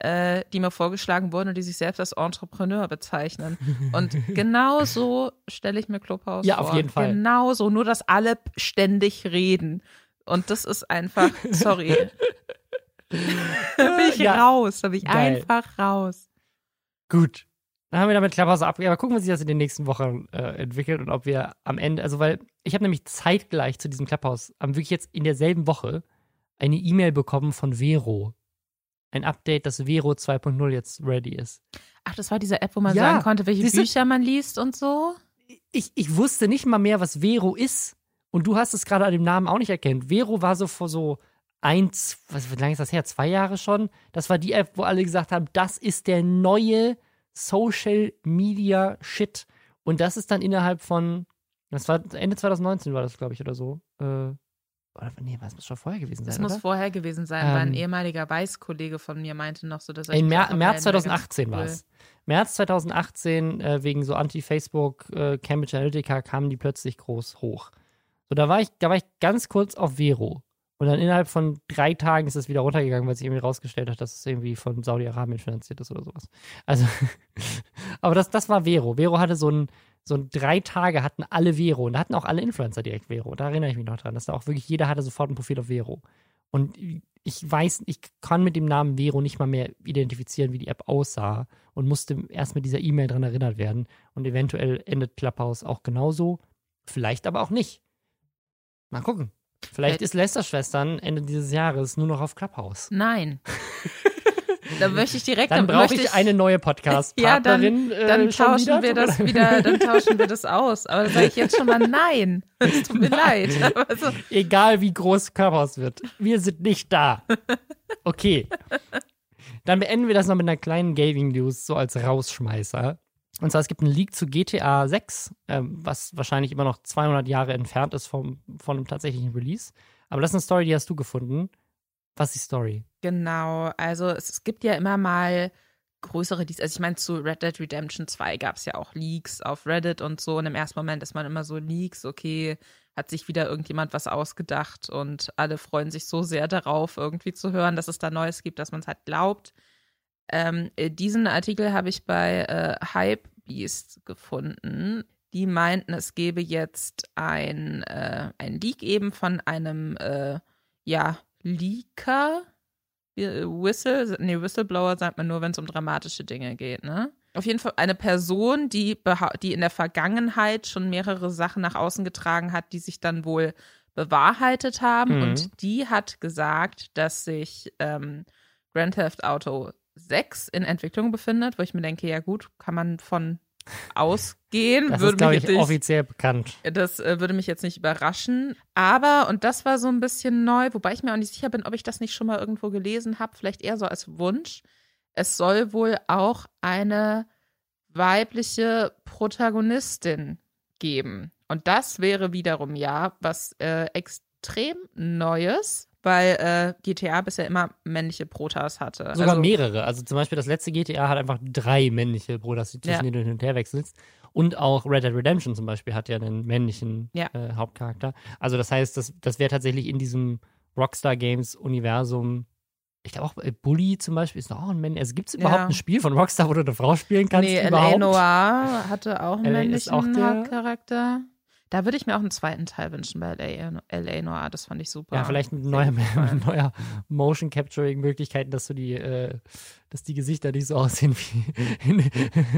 äh, die mir vorgeschlagen wurden und die sich selbst als Entrepreneur bezeichnen. Und genau so stelle ich mir Clubhouse Ja, vor. auf jeden Fall. Genau so, nur dass alle ständig reden. Und das ist einfach, sorry. da bin ich Ja. raus, da bin ich Geil. einfach raus. Gut. Dann haben wir damit Clubhouse ab. Aber gucken, wie sich das in den nächsten Wochen äh, entwickelt und ob wir am Ende, also weil ich habe nämlich zeitgleich zu diesem Clubhouse, am wirklich jetzt in derselben Woche eine E-Mail bekommen von Vero. Ein Update, dass Vero 2.0 jetzt ready ist. Ach, das war diese App, wo man Ja, sagen konnte, welche du? Bücher man liest und so. Ich, ich wusste nicht mal mehr, was Vero ist. Und du hast es gerade an dem Namen auch nicht erkannt. Vero war so vor so eins, was, wie lange ist das her? Zwei Jahre schon? Das war die App, wo alle gesagt haben, das ist der neue Social Media Shit. Und das ist dann innerhalb von, das war Ende 2019 war das, glaube ich, oder so. Äh, oder, nee, was muss schon vorher gewesen sein, Das muss vorher gewesen sein, weil ein Ähm, ehemaliger Weißkollege von mir meinte noch so, dass er In die Mer März wäre ganz 2018 war es. März 2018, äh, wegen so Anti-Facebook, äh, Cambridge Analytica, kamen die plötzlich groß hoch. So, da war ich, da war ich ganz kurz auf Vero. Und dann innerhalb von drei Tagen ist es wieder runtergegangen, weil sich irgendwie rausgestellt hat, dass es irgendwie von Saudi-Arabien finanziert ist oder sowas. Also, aber das, das war Vero. Vero hatte so ein, so ein drei Tage hatten alle Vero. Und da hatten auch alle Influencer direkt Vero. Da erinnere ich mich noch dran, dass da auch wirklich jeder hatte sofort ein Profil auf Vero. Und ich weiß, ich kann mit dem Namen Vero nicht mal mehr identifizieren, wie die App aussah und musste erst mit dieser E-Mail dran erinnert werden. Und eventuell endet Clubhouse auch genauso. Vielleicht aber auch nicht. Mal gucken. Vielleicht Äh, ist Lester-Schwestern Ende dieses Jahres nur noch auf Clubhouse. Nein. da möchte ich direkt Dann dann brauche möchte ich eine neue Podcast-Partnerin. Ja, dann äh, schon tauschen wieder. wir das leid. wieder, dann tauschen wir das aus. Aber da sage ich jetzt schon mal nein. Es tut mir leid. Aber so, Egal wie groß Clubhouse wird. Wir sind nicht da. Okay. Dann beenden wir das noch mit einer kleinen Gaming-News, so als Rausschmeißer. Und zwar, es gibt einen Leak zu GTA 6, ähm, was wahrscheinlich immer noch 200 Jahre entfernt ist vom, von einem tatsächlichen Release. Aber das ist eine Story, die hast du gefunden. Was ist die Story? Genau, also es, es gibt ja immer mal größere Leaks. Also ich meine, zu Red Dead Redemption 2 gab es ja auch Leaks auf Reddit und so. Und im ersten Moment ist man immer so Leaks, okay, hat sich wieder irgendjemand was ausgedacht und alle freuen sich so sehr darauf, irgendwie zu hören, dass es da Neues gibt, dass man es halt glaubt. Ähm, äh, diesen Artikel habe ich bei äh, Hypebeast gefunden. Die meinten, es gebe jetzt ein, äh, ein Leak eben von einem, äh, ja, Leaker. Äh, Whistle, nee, Whistleblower sagt man nur, wenn es um dramatische Dinge geht, ne? auf jeden Fall eine Person, die, die in der Vergangenheit schon mehrere Sachen nach außen getragen hat, die sich dann wohl bewahrheitet haben. Mhm. Und die hat gesagt, dass sich ähm, Grand Theft Auto 6 in Entwicklung befindet, wo ich mir denke, ja gut, kann man von ausgehen. Das würde ist, glaube ich, nicht, offiziell bekannt. Das äh, würde mich jetzt nicht überraschen. Aber, und das war so ein bisschen neu, wobei ich mir auch nicht sicher bin, ob ich das nicht schon mal irgendwo gelesen habe, vielleicht eher so als Wunsch. Es soll wohl auch eine weibliche Protagonistin geben. Und das wäre wiederum ja was äh, extrem Neues, weil äh, GTA bisher immer männliche Protas hatte. Sogar also, mehrere. Also zum Beispiel das letzte GTA hat einfach drei männliche Protas, zwischen ja. denen du hin und her wechselst. Und auch Red Dead Redemption zum Beispiel hat ja einen männlichen ja. Äh, Hauptcharakter. Also das heißt, das, das wäre tatsächlich in diesem Rockstar Games Universum ich glaube auch Bully zum Beispiel ist auch ein Männchen. Also gibt es überhaupt ja. ein Spiel von Rockstar, wo du eine Frau spielen kannst? Nee, L.A. Noir hatte auch einen männlichen Hauptcharakter. Da würde ich mir auch einen zweiten Teil wünschen bei LA, Noir. Das fand ich super. Ja, vielleicht mit neuer, neuer Motion Capturing Möglichkeiten, dass du die, äh, dass die Gesichter nicht so aussehen wie in,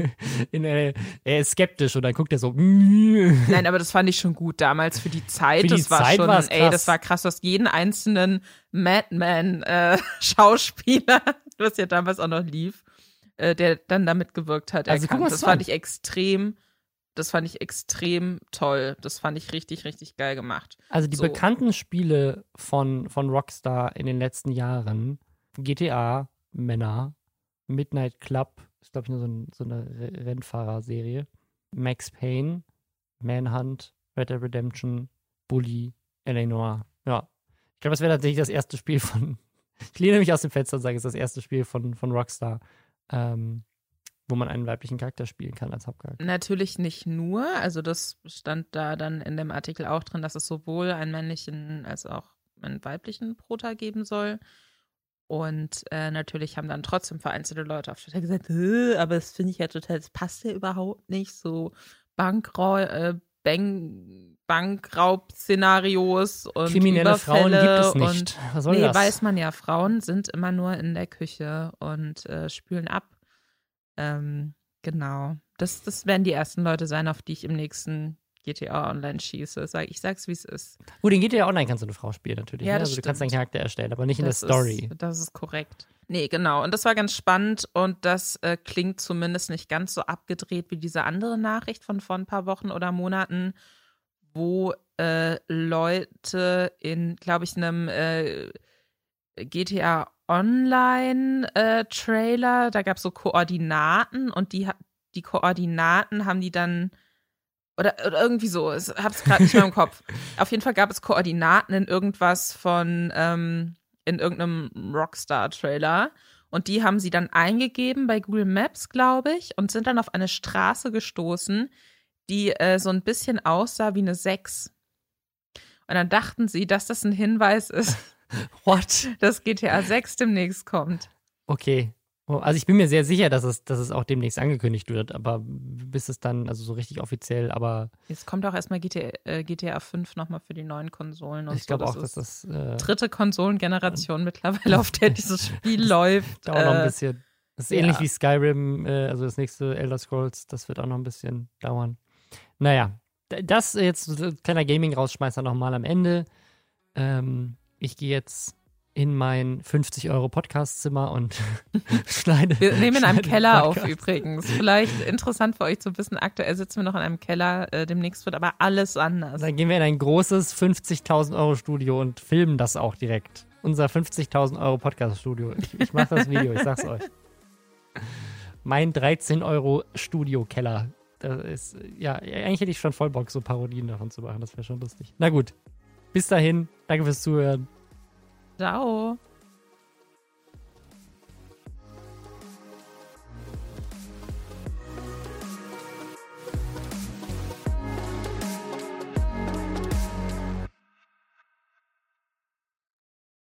in äh, er ist skeptisch und dann guckt er so. Nein, aber das fand ich schon gut damals für die Zeit. Für die das war Zeit schon, ey, das war krass, dass jeden einzelnen Madman äh, Schauspieler, was ja damals auch noch lief, äh, der dann damit gewirkt hat, also, erkannt. Das fand ich extrem das fand ich extrem toll. Das fand ich richtig, richtig geil gemacht. Also die so. bekannten Spiele von, von Rockstar in den letzten Jahren, GTA, Männer, Midnight Club, ist glaube ich nur so, ein, so eine Rennfahrerserie, Max Payne, Manhunt, Red Dead Redemption, Bully, Eleanor. Ja. Ich glaube, das wäre tatsächlich das erste Spiel von. Ich lehne mich aus dem Fenster und sage, es ist das erste Spiel von, von Rockstar. Ähm, wo man einen weiblichen Charakter spielen kann als Hauptcharakter. Natürlich nicht nur, also das stand da dann in dem Artikel auch drin, dass es sowohl einen männlichen als auch einen weiblichen Prota geben soll. Und äh, natürlich haben dann trotzdem vereinzelte Leute auf Twitter gesagt, aber das finde ich ja total, das passt ja überhaupt nicht, so Bankrau äh, Bank Bankraub-Szenarios und Kriminelle Frauen gibt es nicht. Und, Was soll nee, das? weiß man ja, Frauen sind immer nur in der Küche und äh, spülen ab ähm, genau. Das, das werden die ersten Leute sein, auf die ich im nächsten GTA Online schieße. Sag, ich sag's, wie es ist. Gut, in GTA Online kannst du eine Frau spielen, natürlich. Ja, ne? also du kannst deinen Charakter erstellen, aber nicht das in der Story. Ist, das ist korrekt. Nee, genau. Und das war ganz spannend und das äh, klingt zumindest nicht ganz so abgedreht wie diese andere Nachricht von vor ein paar Wochen oder Monaten, wo äh, Leute in, glaube ich, einem äh, GTA Online-Trailer, äh, da gab es so Koordinaten und die, die Koordinaten haben die dann oder, oder irgendwie so, ich hab's gerade nicht mehr im Kopf. Auf jeden Fall gab es Koordinaten in irgendwas von, ähm, in irgendeinem Rockstar-Trailer. Und die haben sie dann eingegeben bei Google Maps, glaube ich, und sind dann auf eine Straße gestoßen, die äh, so ein bisschen aussah wie eine 6. Und dann dachten sie, dass das ein Hinweis ist What? Dass GTA 6 demnächst kommt. Okay. Oh, also ich bin mir sehr sicher, dass es, dass es auch demnächst angekündigt wird, aber bis es dann, also so richtig offiziell, aber. Jetzt kommt auch erstmal GTA, äh, GTA 5 nochmal für die neuen Konsolen und ich glaube auch, dass das. Äh, dritte Konsolengeneration mittlerweile, auf der dieses Spiel läuft. Dauert äh, noch ein äh, bisschen. Das ist ja. ähnlich wie Skyrim, äh, also das nächste Elder Scrolls, das wird auch noch ein bisschen dauern. Naja, das jetzt kleiner Gaming-Rausschmeißer nochmal am Ende. Ähm, ich gehe jetzt in mein 50 Euro Podcastzimmer und schneide. Wir nehmen in einem Keller auf übrigens. Vielleicht interessant für euch zu wissen, aktuell sitzen wir noch in einem Keller, äh, demnächst wird aber alles anders. Dann gehen wir in ein großes 50.000 Euro Studio und filmen das auch direkt. Unser 50.000 Euro Podcast Studio. Ich, ich mache das Video, ich sag's euch. Mein 13 Euro Studio Keller. Das ist, ja, eigentlich hätte ich schon voll Bock, so Parodien davon zu machen. Das wäre schon lustig. Na gut, bis dahin, danke fürs Zuhören. Ciao.